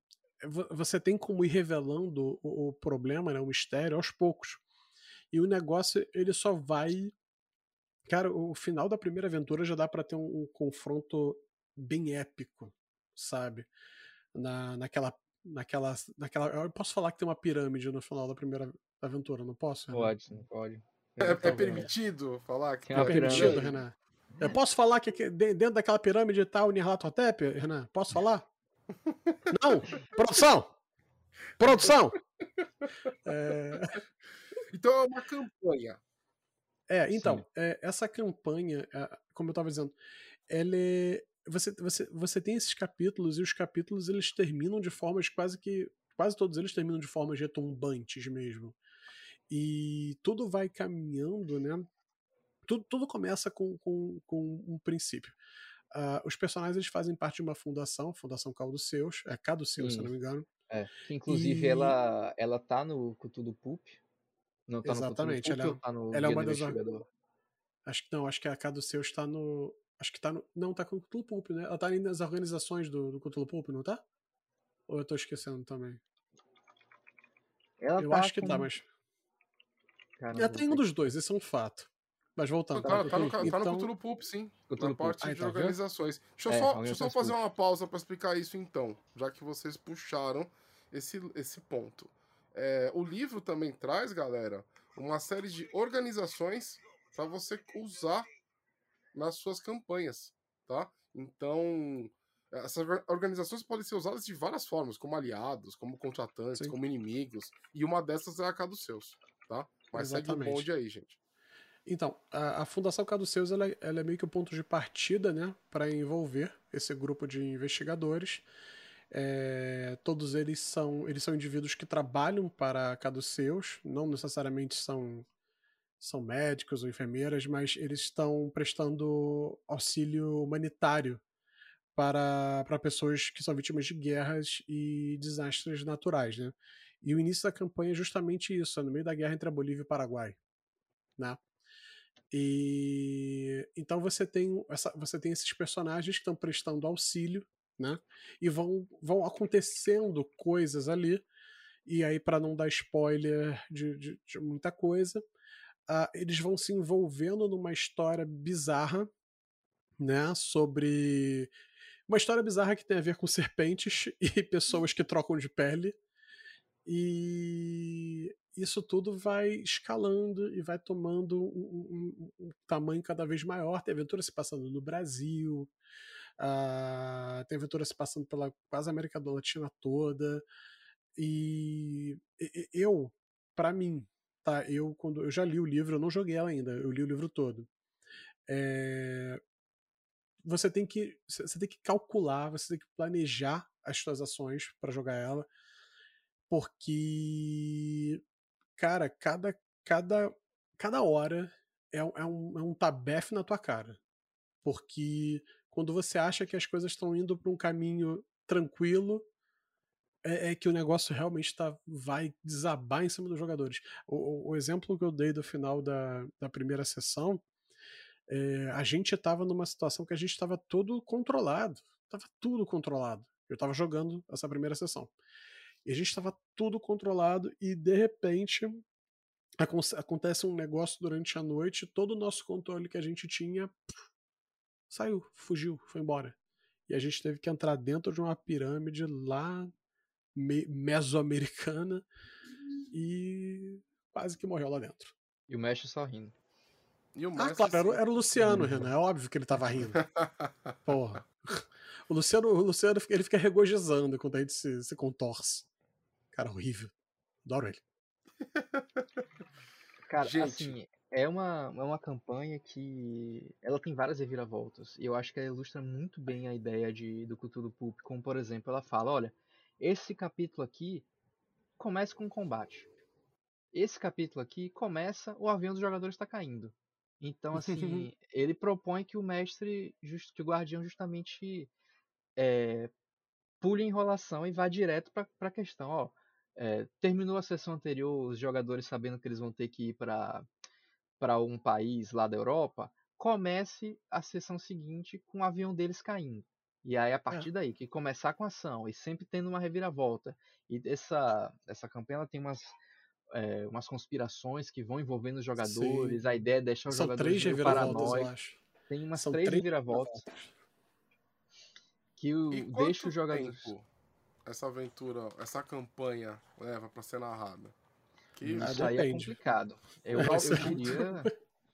Você tem como ir revelando o, o problema, né, o mistério, aos poucos. E o negócio, ele só vai. Cara, o final da primeira aventura já dá para ter um, um, confronto bem épico, sabe? Na, naquela, naquela, naquela. Eu posso falar que tem uma pirâmide no final da primeira aventura, não posso? Pode, não pode. É, é permitido falar que. É permitido, Renan. Eu posso falar que dentro daquela pirâmide está o Nirlatotep, Renan? Posso falar? Não! Produção! Produção! É... Então é uma campanha. É, então, é, essa campanha, é, como eu estava dizendo, ela é, você, você, você tem esses capítulos e os capítulos eles terminam de formas quase que. Quase todos eles terminam de formas retumbantes mesmo. E tudo vai caminhando, né? Tudo, tudo começa com, com, com um princípio. Uh, os personagens eles fazem parte de uma fundação, Fundação Caldo Seus, é Cado Seus, se não me engano. É, que inclusive e... ela, ela tá no Cthulhu Poop. Não tá Exatamente, no ela, é, tá ela é uma das. Acho que não, acho que a Cado Seus está no. Acho que tá no. Não, tá com o Cthulhu Poop, né? Ela tá nas organizações do, do Cthulhu Poop, não tá? Ou eu tô esquecendo também? Ela eu tá acho que tá, com... tá, mas. Caramba, tem um dos dois, esse é um fato. Mas voltando. Tá, tá, no, tá então... no Cthulhu Pulp, sim. Cthulhu na parte de tá organizações. Deixa eu é, só, deixa só fazer uma pausa para explicar isso então, já que vocês puxaram esse, esse ponto. É, o livro também traz, galera, uma série de organizações para você usar nas suas campanhas, tá? Então, essas organizações podem ser usadas de várias formas, como aliados, como contratantes, Sim. como inimigos, e uma dessas é a seus, tá? Mas Exatamente. segue o bonde aí, gente. Então, a, a Fundação Caduceus ela, ela é meio que o ponto de partida né, para envolver esse grupo de investigadores. É, todos eles são, eles são indivíduos que trabalham para Caduceus, não necessariamente são, são médicos ou enfermeiras, mas eles estão prestando auxílio humanitário para, para pessoas que são vítimas de guerras e desastres naturais. Né? E o início da campanha é justamente isso, é no meio da guerra entre a Bolívia e o Paraguai. Né? E então você tem essa, você tem esses personagens que estão prestando auxílio, né? E vão vão acontecendo coisas ali. E aí para não dar spoiler de, de, de muita coisa, uh, eles vão se envolvendo numa história bizarra, né? Sobre uma história bizarra que tem a ver com serpentes e pessoas que trocam de pele. E isso tudo vai escalando e vai tomando um, um, um tamanho cada vez maior. Tem aventura se passando no Brasil, uh, tem aventura se passando pela quase América Latina toda. E eu, para mim, tá? Eu quando eu já li o livro, eu não joguei ela ainda, eu li o livro todo. É, você tem que você tem que calcular, você tem que planejar as suas ações para jogar ela, porque cara, cada cada cada hora é, é um, é um tabefe na tua cara, porque quando você acha que as coisas estão indo para um caminho tranquilo, é, é, que o negócio realmente tá, vai desabar em cima dos jogadores. O, o exemplo que eu dei do final da, da primeira sessão, é, a gente estava numa situação que a gente estava todo controlado. Tava tudo controlado. Eu estava jogando essa primeira sessão. E a gente estava tudo controlado e de repente acontece um negócio durante a noite, todo o nosso controle que a gente tinha saiu, fugiu, foi embora. E a gente teve que entrar dentro de uma pirâmide lá me mesoamericana e quase que morreu lá dentro. E o mestre só rindo. E o ah, claro, era, era, o Luciano, Renan. É óbvio que ele tava rindo. Porra. O Luciano, o Luciano ele fica regozijando quando a gente se, se contorce. Cara, horrível. Adoro ele. Cara, gente. assim, é uma, é uma campanha que ela tem várias reviravoltas. E eu acho que ela ilustra muito bem a ideia de, do Cthulhu Pulp. Como, por exemplo, ela fala, olha, esse capítulo aqui começa com um combate. Esse capítulo aqui começa o avião dos jogadores está caindo. Então, assim, ele propõe que o mestre, just, que o guardião justamente é, pule a enrolação e vá direto para a questão. Ó, é, terminou a sessão anterior, os jogadores sabendo que eles vão ter que ir para um país lá da Europa, comece a sessão seguinte com o avião deles caindo. E aí, a é. partir é. daí, que começar com ação e sempre tendo uma reviravolta. E essa, essa campanha tem umas, é, umas conspirações que vão envolvendo os jogadores. Sim. A ideia é deixar os São jogadores três paranoicos. Tem umas São três, três reviravoltas. Que o, deixa os jogadores. Essa aventura, essa campanha leva para ser narrada? Que Isso aí é complicado. Eu, eu diria.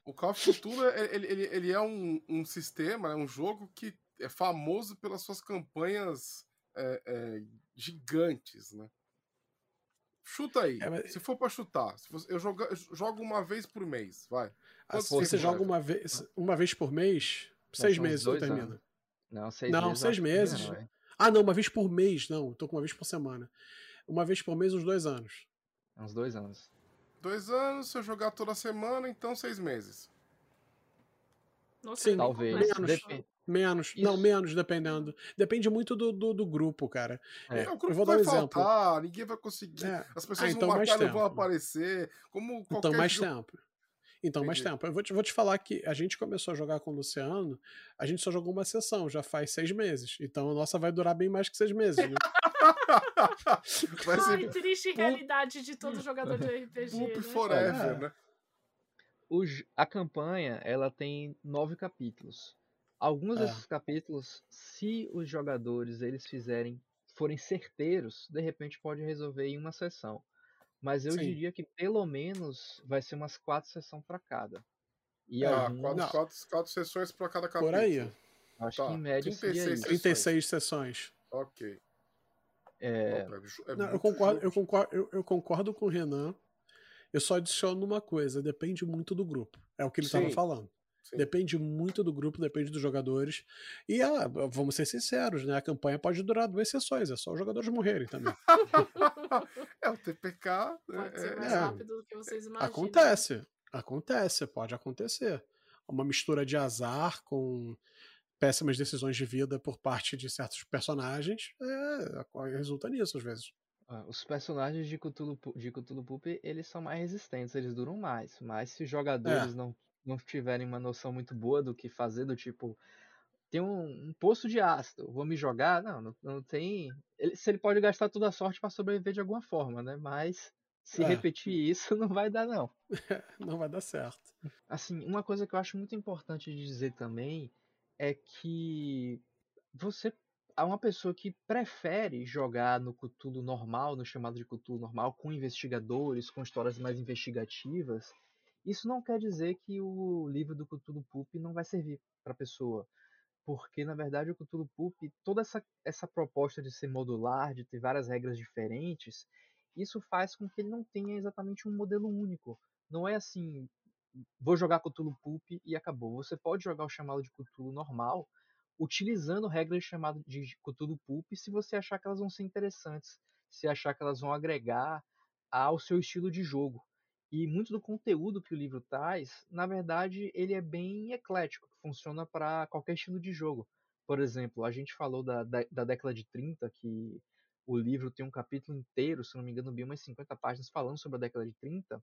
O Call of Cthulhu, ele, ele, ele é um, um sistema, é um jogo que é famoso pelas suas campanhas é, é, gigantes, né? Chuta aí. É, mas... Se for para chutar, se você, eu, jogo, eu jogo uma vez por mês, vai. Ah, se você joga uma vez, uma vez por mês, seis meses você termina. Anos. Não, seis não, meses. Seis meses. Não, ah, não, uma vez por mês. Não, tô com uma vez por semana. Uma vez por mês, uns dois anos. Uns dois anos. Dois anos, se eu jogar toda semana, então seis meses. Nossa, Sim, talvez. Menos. Menos. Isso. Não, menos, dependendo. Depende muito do, do, do grupo, cara. É. É, o grupo eu vou dar um exemplo. Faltar, ninguém vai conseguir. É. As pessoas ah, então vão marcar, não vão aparecer. Como então, mais jogo... tempo. Então, Entendi. mais tempo. Eu vou te, vou te falar que a gente começou a jogar com o Luciano, a gente só jogou uma sessão, já faz seis meses. Então a nossa vai durar bem mais que seis meses. Viu? vai ser... Ai, triste realidade de todo jogador de RPG. Né? Forever, é. né? O, a campanha ela tem nove capítulos. Alguns é. desses capítulos, se os jogadores eles fizerem, forem certeiros, de repente pode resolver em uma sessão. Mas eu Sim. diria que pelo menos vai ser umas quatro sessões para cada. E é, alguns... quatro, quatro, quatro, sessões para cada capítulo. Por aí. Acho tá. que em média 36 seria 36 sessões. Ok. É... é Não, eu, concordo, eu, concordo, eu, eu, concordo com o Renan. Eu só adiciono uma coisa: depende muito do grupo. É o que ele estava falando. Sim. Depende muito do grupo, depende dos jogadores. E ah, vamos ser sinceros, né? A campanha pode durar duas sessões, é só os jogadores morrerem também. é o TPK. Né, pode ser mais é, rápido do que vocês imaginam. Acontece, acontece, pode acontecer. Uma mistura de azar com péssimas decisões de vida por parte de certos personagens é, resulta nisso às vezes. Ah, os personagens de Cthulhu, de Cthulhu Poop, eles são mais resistentes, eles duram mais. Mas se os jogadores é. não não tiverem uma noção muito boa do que fazer, do tipo, tem um, um poço de ácido, vou me jogar? Não, não, não tem. Ele, se ele pode gastar toda a sorte para sobreviver de alguma forma, né? Mas se é. repetir isso, não vai dar, não. não vai dar certo. Assim, uma coisa que eu acho muito importante de dizer também é que você há uma pessoa que prefere jogar no Cthulhu normal, no chamado de Cthulhu normal, com investigadores, com histórias mais investigativas, isso não quer dizer que o livro do Cthulhu Pulp não vai servir para a pessoa. Porque, na verdade, o Cthulhu Pulp, toda essa, essa proposta de ser modular, de ter várias regras diferentes, isso faz com que ele não tenha exatamente um modelo único. Não é assim, vou jogar Cthulhu Pulp e acabou. Você pode jogar o chamado de Cthulhu normal, utilizando regras chamadas de Cthulhu Pulp se você achar que elas vão ser interessantes, se achar que elas vão agregar ao seu estilo de jogo. E muito do conteúdo que o livro traz, na verdade, ele é bem eclético, funciona para qualquer estilo de jogo. Por exemplo, a gente falou da, da, da, década de 30, que o livro tem um capítulo inteiro, se não me engano, bem umas 50 páginas falando sobre a década de 30.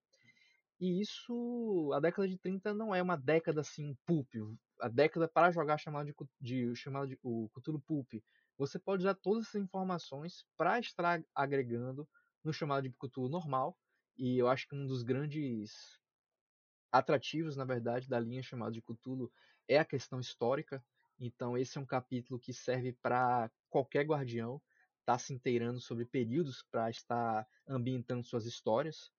E isso, a década de 30 não é uma década assim, pulp, a década para jogar chamado de, de chamado de o Cthulhu Pulp. Você pode usar todas essas informações para estar agregando no chamado de Cthulhu normal. E eu acho que um dos grandes atrativos, na verdade, da linha chamada de Cthulhu é a questão histórica. Então esse é um capítulo que serve para qualquer guardião estar tá se inteirando sobre períodos para estar ambientando suas histórias.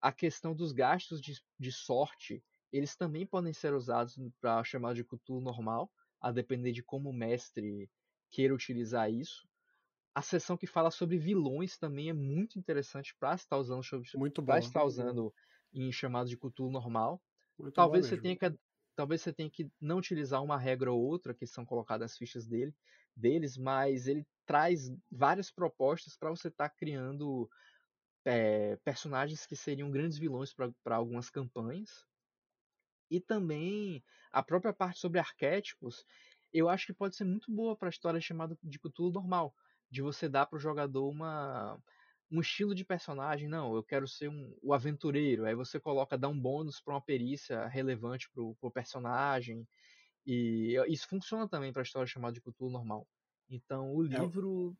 A questão dos gastos de, de sorte eles também podem ser usados para chamar de Cthulhu normal, a depender de como o mestre queira utilizar isso. A seção que fala sobre vilões também é muito interessante para estar usando muito estar usando em chamado de Cthulhu normal. Muito talvez você tenha que talvez você tenha que não utilizar uma regra ou outra que são colocadas as fichas dele, deles, mas ele traz várias propostas para você estar tá criando é, personagens que seriam grandes vilões para algumas campanhas. E também a própria parte sobre arquétipos, eu acho que pode ser muito boa para a história chamada de Cthulhu normal, de você dar para o jogador uma um estilo de personagem, não, eu quero ser um, o aventureiro, aí você coloca, dá um bônus para uma perícia relevante para o personagem, e isso funciona também para a história chamada de Cthulhu normal. Então o é livro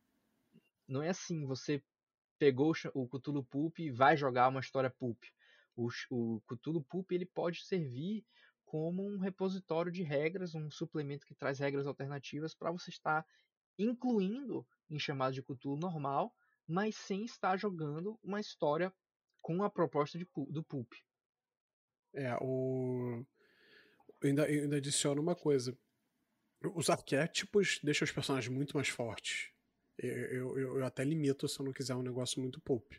é. não é assim, você pegou o Cthulhu Pulp e vai jogar uma história Pulp. O, o Cthulhu Pulp ele pode servir como um repositório de regras, um suplemento que traz regras alternativas para você estar incluindo em chamado de Cthulhu normal, mas sem estar jogando uma história com a proposta de, do Pulp. É, o... Eu ainda, eu ainda adiciono uma coisa. Os arquétipos deixam os personagens muito mais fortes. Eu, eu, eu até limito se eu não quiser um negócio muito Pulp.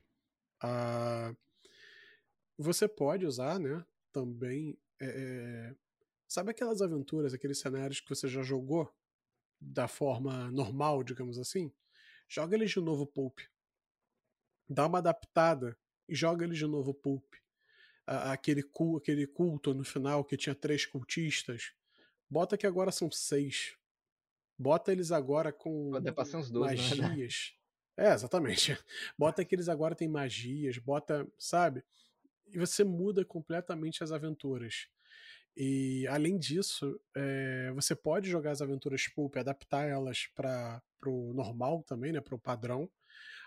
Uh, você pode usar, né, também. É, sabe aquelas aventuras, aqueles cenários que você já jogou da forma normal, digamos assim? Joga eles de novo pulp. Dá uma adaptada e joga eles de novo pulp. Aquele, aquele culto no final que tinha três cultistas. Bota que agora são seis. Bota eles agora com uns dois, né? magias. Né? É, exatamente. Bota que eles agora têm magias, bota, sabe? e você muda completamente as aventuras. E além disso, é, você pode jogar as aventuras pulp, adaptar elas para o normal também, né, para o padrão.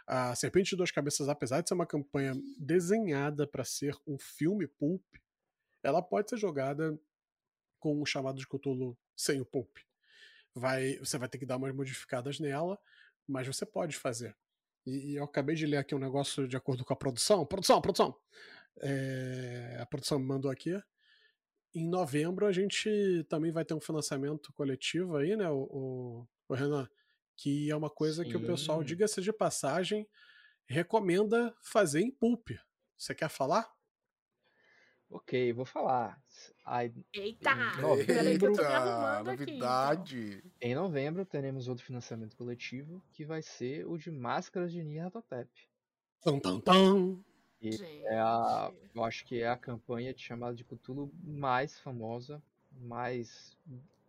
A Serpente de Duas Cabeças, apesar de ser uma campanha desenhada para ser um filme pulp, ela pode ser jogada com o chamado de Cthulhu sem o pulp. Vai, você vai ter que dar umas modificadas nela, mas você pode fazer. E, e eu acabei de ler aqui um negócio de acordo com a produção. Produção, produção! É, a produção me mandou aqui. Em novembro a gente também vai ter um financiamento coletivo aí, né, o, o, o Renan? Que é uma coisa Sim. que o pessoal, diga-se de passagem, recomenda fazer em pulp. Você quer falar? Ok, vou falar. Eita! Em novembro, Eita, novidade! Então. Em novembro teremos outro financiamento coletivo que vai ser o de máscaras de Nyarlathotep. Tum, tum, tum. E é a, eu acho que é a campanha de chamada de Cthulhu mais famosa, mais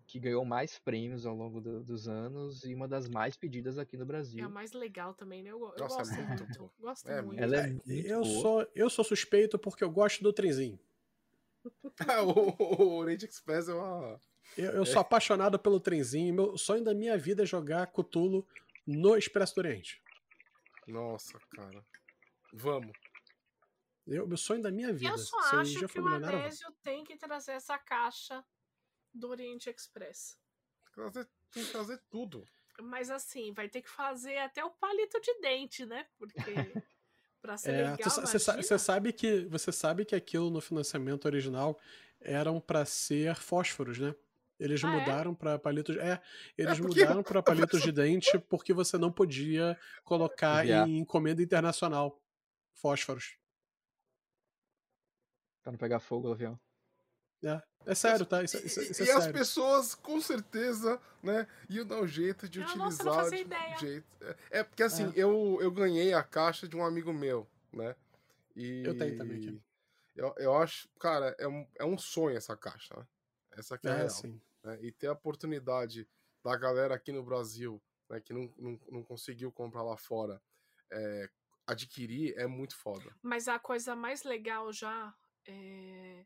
que ganhou mais prêmios ao longo do, dos anos e uma das mais pedidas aqui no Brasil. É a mais legal também, né? Eu, eu Nossa, gosto é muito. muito. Gosto é, muito. Ela é, é eu, sou, eu sou suspeito porque eu gosto do trenzinho. o, o Oriente Express é uma. Eu, eu sou apaixonado pelo trenzinho. Meu sonho da minha vida é jogar Cthulhu no Expresso do Oriente. Nossa, cara. Vamos. Eu, meu sonho da minha vida. Eu só Se acho dia que for o eu. Anésio tem que trazer essa caixa do Oriente Express. Tem que trazer, tem que trazer tudo. Mas assim, vai ter que fazer até o palito de dente, né? Porque pra ser É, legal, Você sabe que você sabe que aquilo no financiamento original eram pra ser fósforos, né? Eles Ah, é? mudaram pra palitos. É, eles porque- mudaram pra palitos de dente porque você não podia colocar Enviar. em encomenda internacional fósforos. Pra não pegar fogo o avião. É, é sério, tá? Isso, E, isso- isso e é as sério. pessoas, com certeza, né, iam dar um jeito de Eu não- você utilizar. não fazia de- ideia. jeito. É, é porque assim, É. eu, eu ganhei a caixa de um amigo meu, né? E Eu tenho também aqui. Eu, eu acho, cara, é um, é um sonho essa caixa, né? Essa que é, É, real. sim. né? E ter a oportunidade da galera aqui no Brasil, né, que não, não, não conseguiu comprar lá fora, é, adquirir é muito foda. Mas a coisa mais legal já é,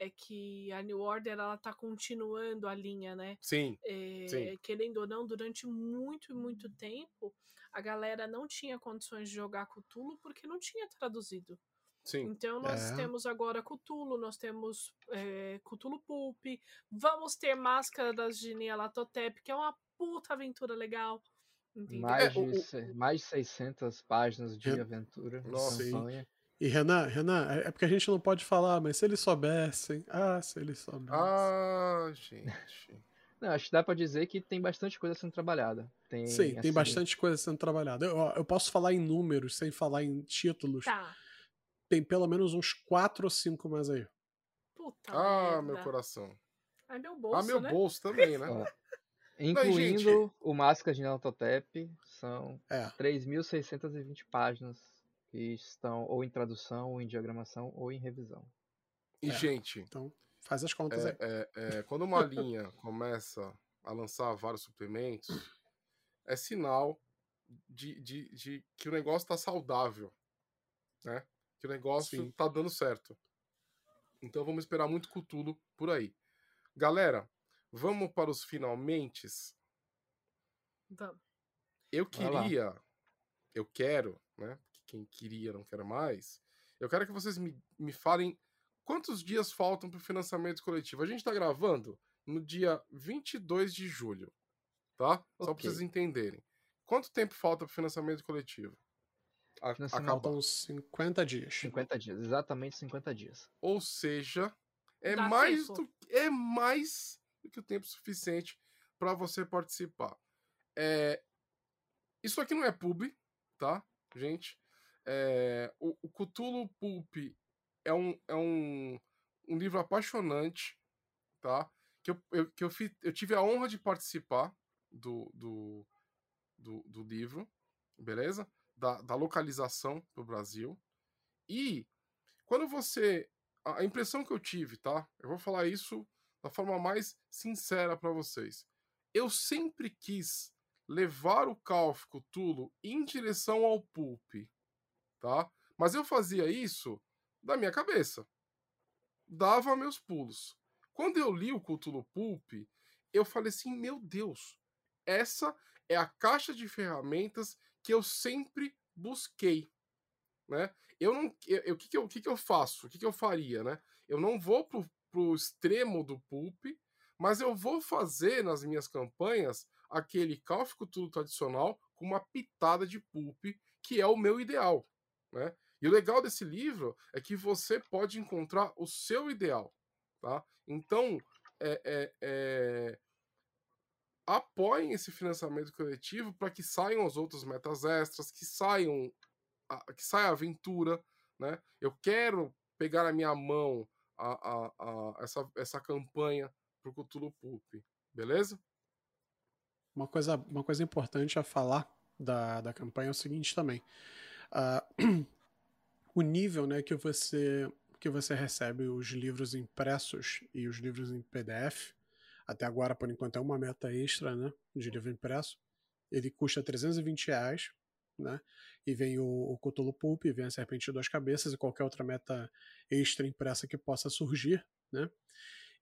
é que a New Order ela tá continuando a linha, né? Sim, É, Sim. querendo ou não, durante muito e muito tempo, a galera não tinha condições de jogar Cthulhu porque não tinha traduzido. sim. Então nós É. temos agora Cthulhu, nós temos é, Cthulhu Pulp, vamos ter Máscaras de Nyarlathotep, que é uma puta aventura legal. Entendeu? Mais, É, o- de, mais de 600 páginas de aventura. Nossa. campanha. E Renan, Renan, é é porque a gente não pode falar, mas se eles soubessem. Ah, se eles soubessem. Ah, gente. Não, acho que dá pra dizer que tem bastante coisa sendo trabalhada. Tem, Sim, tem assim, bastante coisa sendo trabalhada. Eu, eu posso falar em números, sem falar em títulos. Tá. Tem pelo menos uns 4 ou 5 mais aí. Puta Ah, merda. meu coração. Ai, meu bolso, ah, meu né? bolso também, né? Incluindo o Máscara de Neototep, são É. 3.620 páginas que estão ou em tradução, ou em diagramação, ou em revisão. E, É. gente, Então, faz as contas aí. é, é, é, quando uma linha começa a lançar vários suplementos, é sinal de, de, de que o negócio tá saudável, né? Que o negócio Sim. tá dando certo. Então vamos esperar muito Cutulo por aí. Galera, vamos para os finalmente. Vamos. Eu queria, eu quero, né? Que Quem queria não quer mais. Eu quero que vocês me, me falem quantos dias faltam para o financiamento coletivo. A gente está gravando no dia 22 de julho, tá? Só para vocês entenderem. Quanto tempo falta para o financiamento coletivo? A-. Faltam 50 dias. 50 dias, exatamente 50 dias. Ou seja, é Dá mais, tempo. do, é mais do que o tempo suficiente para você participar. É, isso aqui não é pub, tá, gente? É, o, o Cthulhu Pulp é um, é um, um livro apaixonante, tá? Que, eu, eu, que eu, eu tive a honra de participar do, do, do, do livro, beleza? Da, da localização pro Brasil. E quando você. A impressão que eu tive, tá? Eu vou falar isso da forma mais sincera para vocês. Eu sempre quis levar o Call of Cthulhu em direção ao Pulp, tá? Mas eu fazia isso da minha cabeça. Dava meus pulos. Quando eu li o Cthulhu Pulp, eu falei assim: meu Deus, essa é a caixa de ferramentas que eu sempre busquei, né? Eu não, o que que eu, que que eu faço? O que que eu faria, né? Eu não vou pro, pro extremo do pulp, mas eu vou fazer nas minhas campanhas aquele of Cthulhu tradicional com uma pitada de pulp, que é o meu ideal, né? E o legal desse livro é que você pode encontrar o seu ideal, tá? Então, é, é, é, apoiem esse financiamento coletivo para que saiam as outras metas extras, que saiam a- que saia a aventura, né? Eu quero pegar na minha mão a, a, a- essa, essa campanha pro Cthulhu Pulp, beleza? Uma coisa, uma coisa importante a falar da, da campanha é o seguinte também. Ah, o nível né, que, você, que você recebe os livros impressos e os livros em PDF, até agora, por enquanto, é uma meta extra né, de livro impresso. Ele custa 320 reais né? E vem o, o Cthulhu Pulp, vem a Serpente de Duas Cabeças e qualquer outra meta extra impressa que possa surgir, né?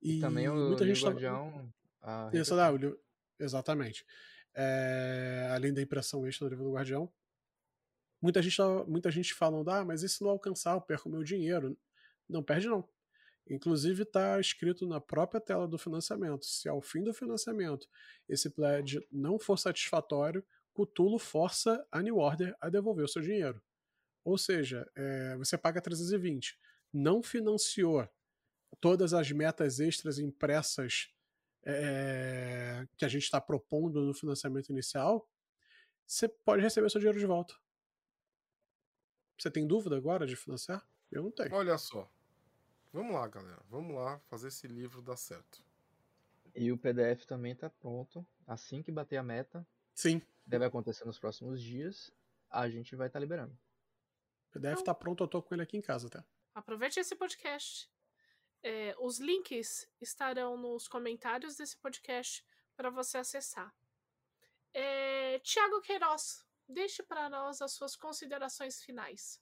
E, e também o muita gente Guardião. Tá... Isso, dá, o, exatamente. É, além da impressão extra do livro do Guardião. Muita gente, tá, muita gente falando, ah, mas e se não alcançar, eu perco meu dinheiro. Não perde não. Inclusive está escrito na própria tela do financiamento. Se ao fim do financiamento esse pledge não for satisfatório, Cthulhu força a New Order a devolver o seu dinheiro. Ou seja, é, você paga 320. Não financiou todas as metas extras impressas é, que a gente está propondo no financiamento inicial, você pode receber seu dinheiro de volta. Você tem dúvida agora de financiar? Eu não tenho. Olha só. Vamos lá, galera. Vamos lá fazer esse livro dar certo. E o PDF também está pronto. Assim que bater a meta. Sim. Deve acontecer nos próximos dias. A gente vai estar tá liberando. O PDF está pronto, eu tô com ele aqui em casa até. Aproveite esse podcast. É, os links estarão nos comentários desse podcast para você acessar. É, Tiago Queiroz, deixe para nós as suas considerações finais.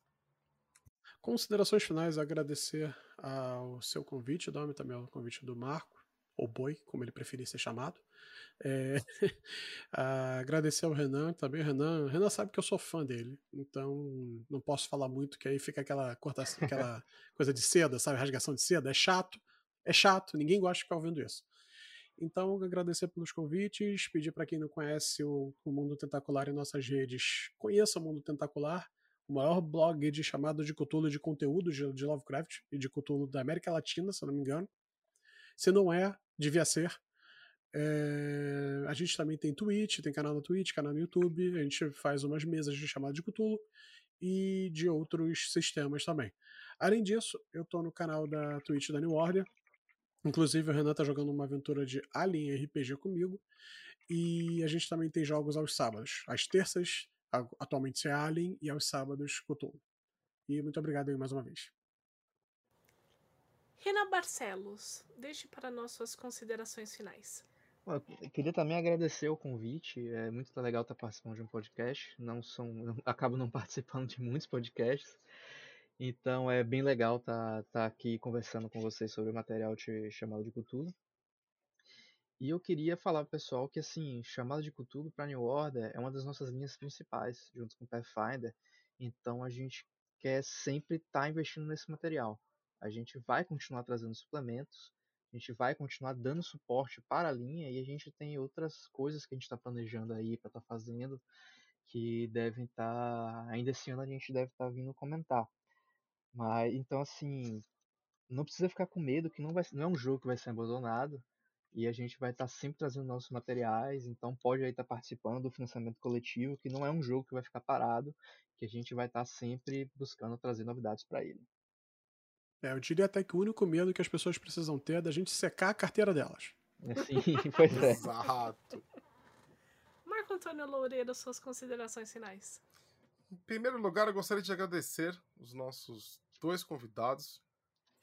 Considerações finais, agradecer ao seu convite, Dome, também ao convite do Marco, ou Boi, como ele preferir ser chamado. É, agradecer ao Renan também. Renan, Renan sabe que eu sou fã dele, então não posso falar muito, que aí fica aquela, cortação, aquela coisa de seda, sabe? Rasgação de seda. É chato, é chato, ninguém gosta de ficar ouvindo isso. Então, agradecer pelos convites, pedir para quem não conhece o, o Mundo Tentacular em nossas redes, conheça o Mundo Tentacular o maior blog de chamado de Cthulhu de conteúdo de, de Lovecraft e de Cthulhu da América Latina, se eu não me engano. Se não é, devia ser. É, a gente também tem Twitch, tem canal no Twitch, canal no YouTube, a gente faz umas mesas de chamado de Cthulhu e de outros sistemas também. Além disso, eu tô no canal da Twitch da New Order. Inclusive, o Renan tá jogando uma aventura de Alien RPG comigo. E a gente também tem jogos aos sábados. Às terças atualmente é Alien e aos sábados Cthulhu. E muito obrigado aí mais uma vez. Renan Barcelos, deixe para nós suas considerações finais. Eu queria também agradecer o convite. É muito legal estar participando de um podcast. Não são, não, acabo não participando de muitos podcasts. Então é bem legal estar, estar aqui conversando com vocês sobre o material de, chamado de Cthulhu. E eu queria falar pro pessoal que, assim, chamada de Cthulhu para New Order é uma das nossas linhas principais, junto com o Pathfinder. Então a gente quer sempre estar tá investindo nesse material. A gente vai continuar trazendo suplementos, a gente vai continuar dando suporte para a linha e a gente tem outras coisas que a gente está planejando aí para estar tá fazendo que devem estar. Tá, ainda esse ano a gente deve estar tá vindo comentar. Mas então assim, não precisa ficar com medo que não, vai, não é um jogo que vai ser abandonado e a gente vai estar tá sempre trazendo nossos materiais, então pode aí estar tá participando do financiamento coletivo, que não é um jogo que vai ficar parado, que a gente vai estar tá sempre buscando trazer novidades para ele. É, eu diria até que o único medo que as pessoas precisam ter é da gente secar a carteira delas. É, sim, pois é. Exato. Marco Antônio Loureiro, suas considerações finais. Em primeiro lugar, eu gostaria de agradecer os nossos dois convidados.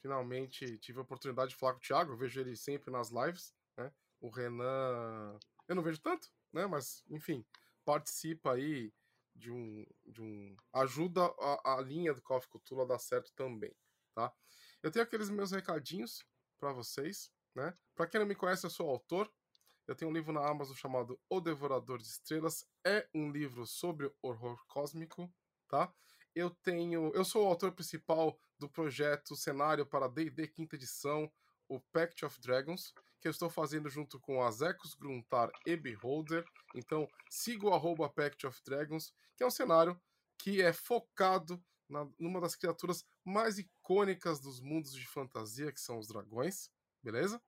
Finalmente tive a oportunidade de falar com o Thiago, eu vejo ele sempre nas lives. Né? O Renan, eu não vejo tanto, né? Mas, enfim, participa aí de um. De um ajuda a, a linha do Coffee Cthulhu a dar certo também, tá? Eu tenho aqueles meus recadinhos para vocês, né? Para quem não me conhece, eu sou autor. Eu tenho um livro na Amazon chamado O Devorador de Estrelas. É um livro sobre horror cósmico, tá? Eu tenho, eu sou o autor principal do projeto Cenário para D&D quinta edição, o Pact of Dragons que eu estou fazendo junto com Azekos Gruntar e Beholder. Então, siga o arroba Pact of Dragons, que é um cenário que é focado na, numa das criaturas mais icônicas dos mundos de fantasia, que são os dragões, beleza?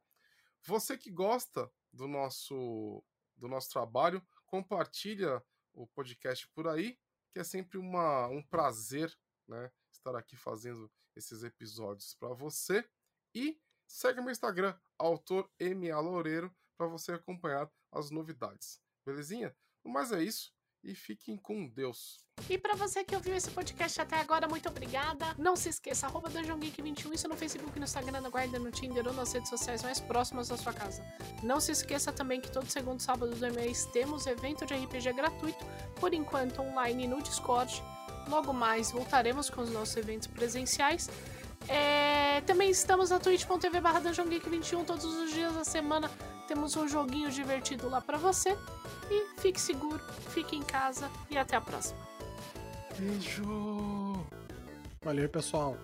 Você que gosta do nosso, do nosso trabalho, compartilha o podcast por aí, que é sempre uma, um prazer né, estar aqui fazendo esses episódios para você. E segue meu Instagram, autor MA Loureiro, para você acompanhar as novidades. Belezinha? Mas é isso. E fiquem com Deus. E para você que ouviu esse podcast até agora, muito obrigada. Não se esqueça, arroba DungeonGeek21, isso no Facebook, no Instagram, no Guarda, no Tinder ou nas redes sociais mais próximas da sua casa. Não se esqueça também que todo segundo sábado do mês temos evento de RPG gratuito, por enquanto online no Discord. Logo mais voltaremos com os nossos eventos presenciais. É... Também estamos na twitch.tv barra DungeonGeek21 todos os dias da semana. Temos um joguinho divertido lá para você. E fique seguro, fique em casa e até a próxima. Beijo! Valeu, pessoal.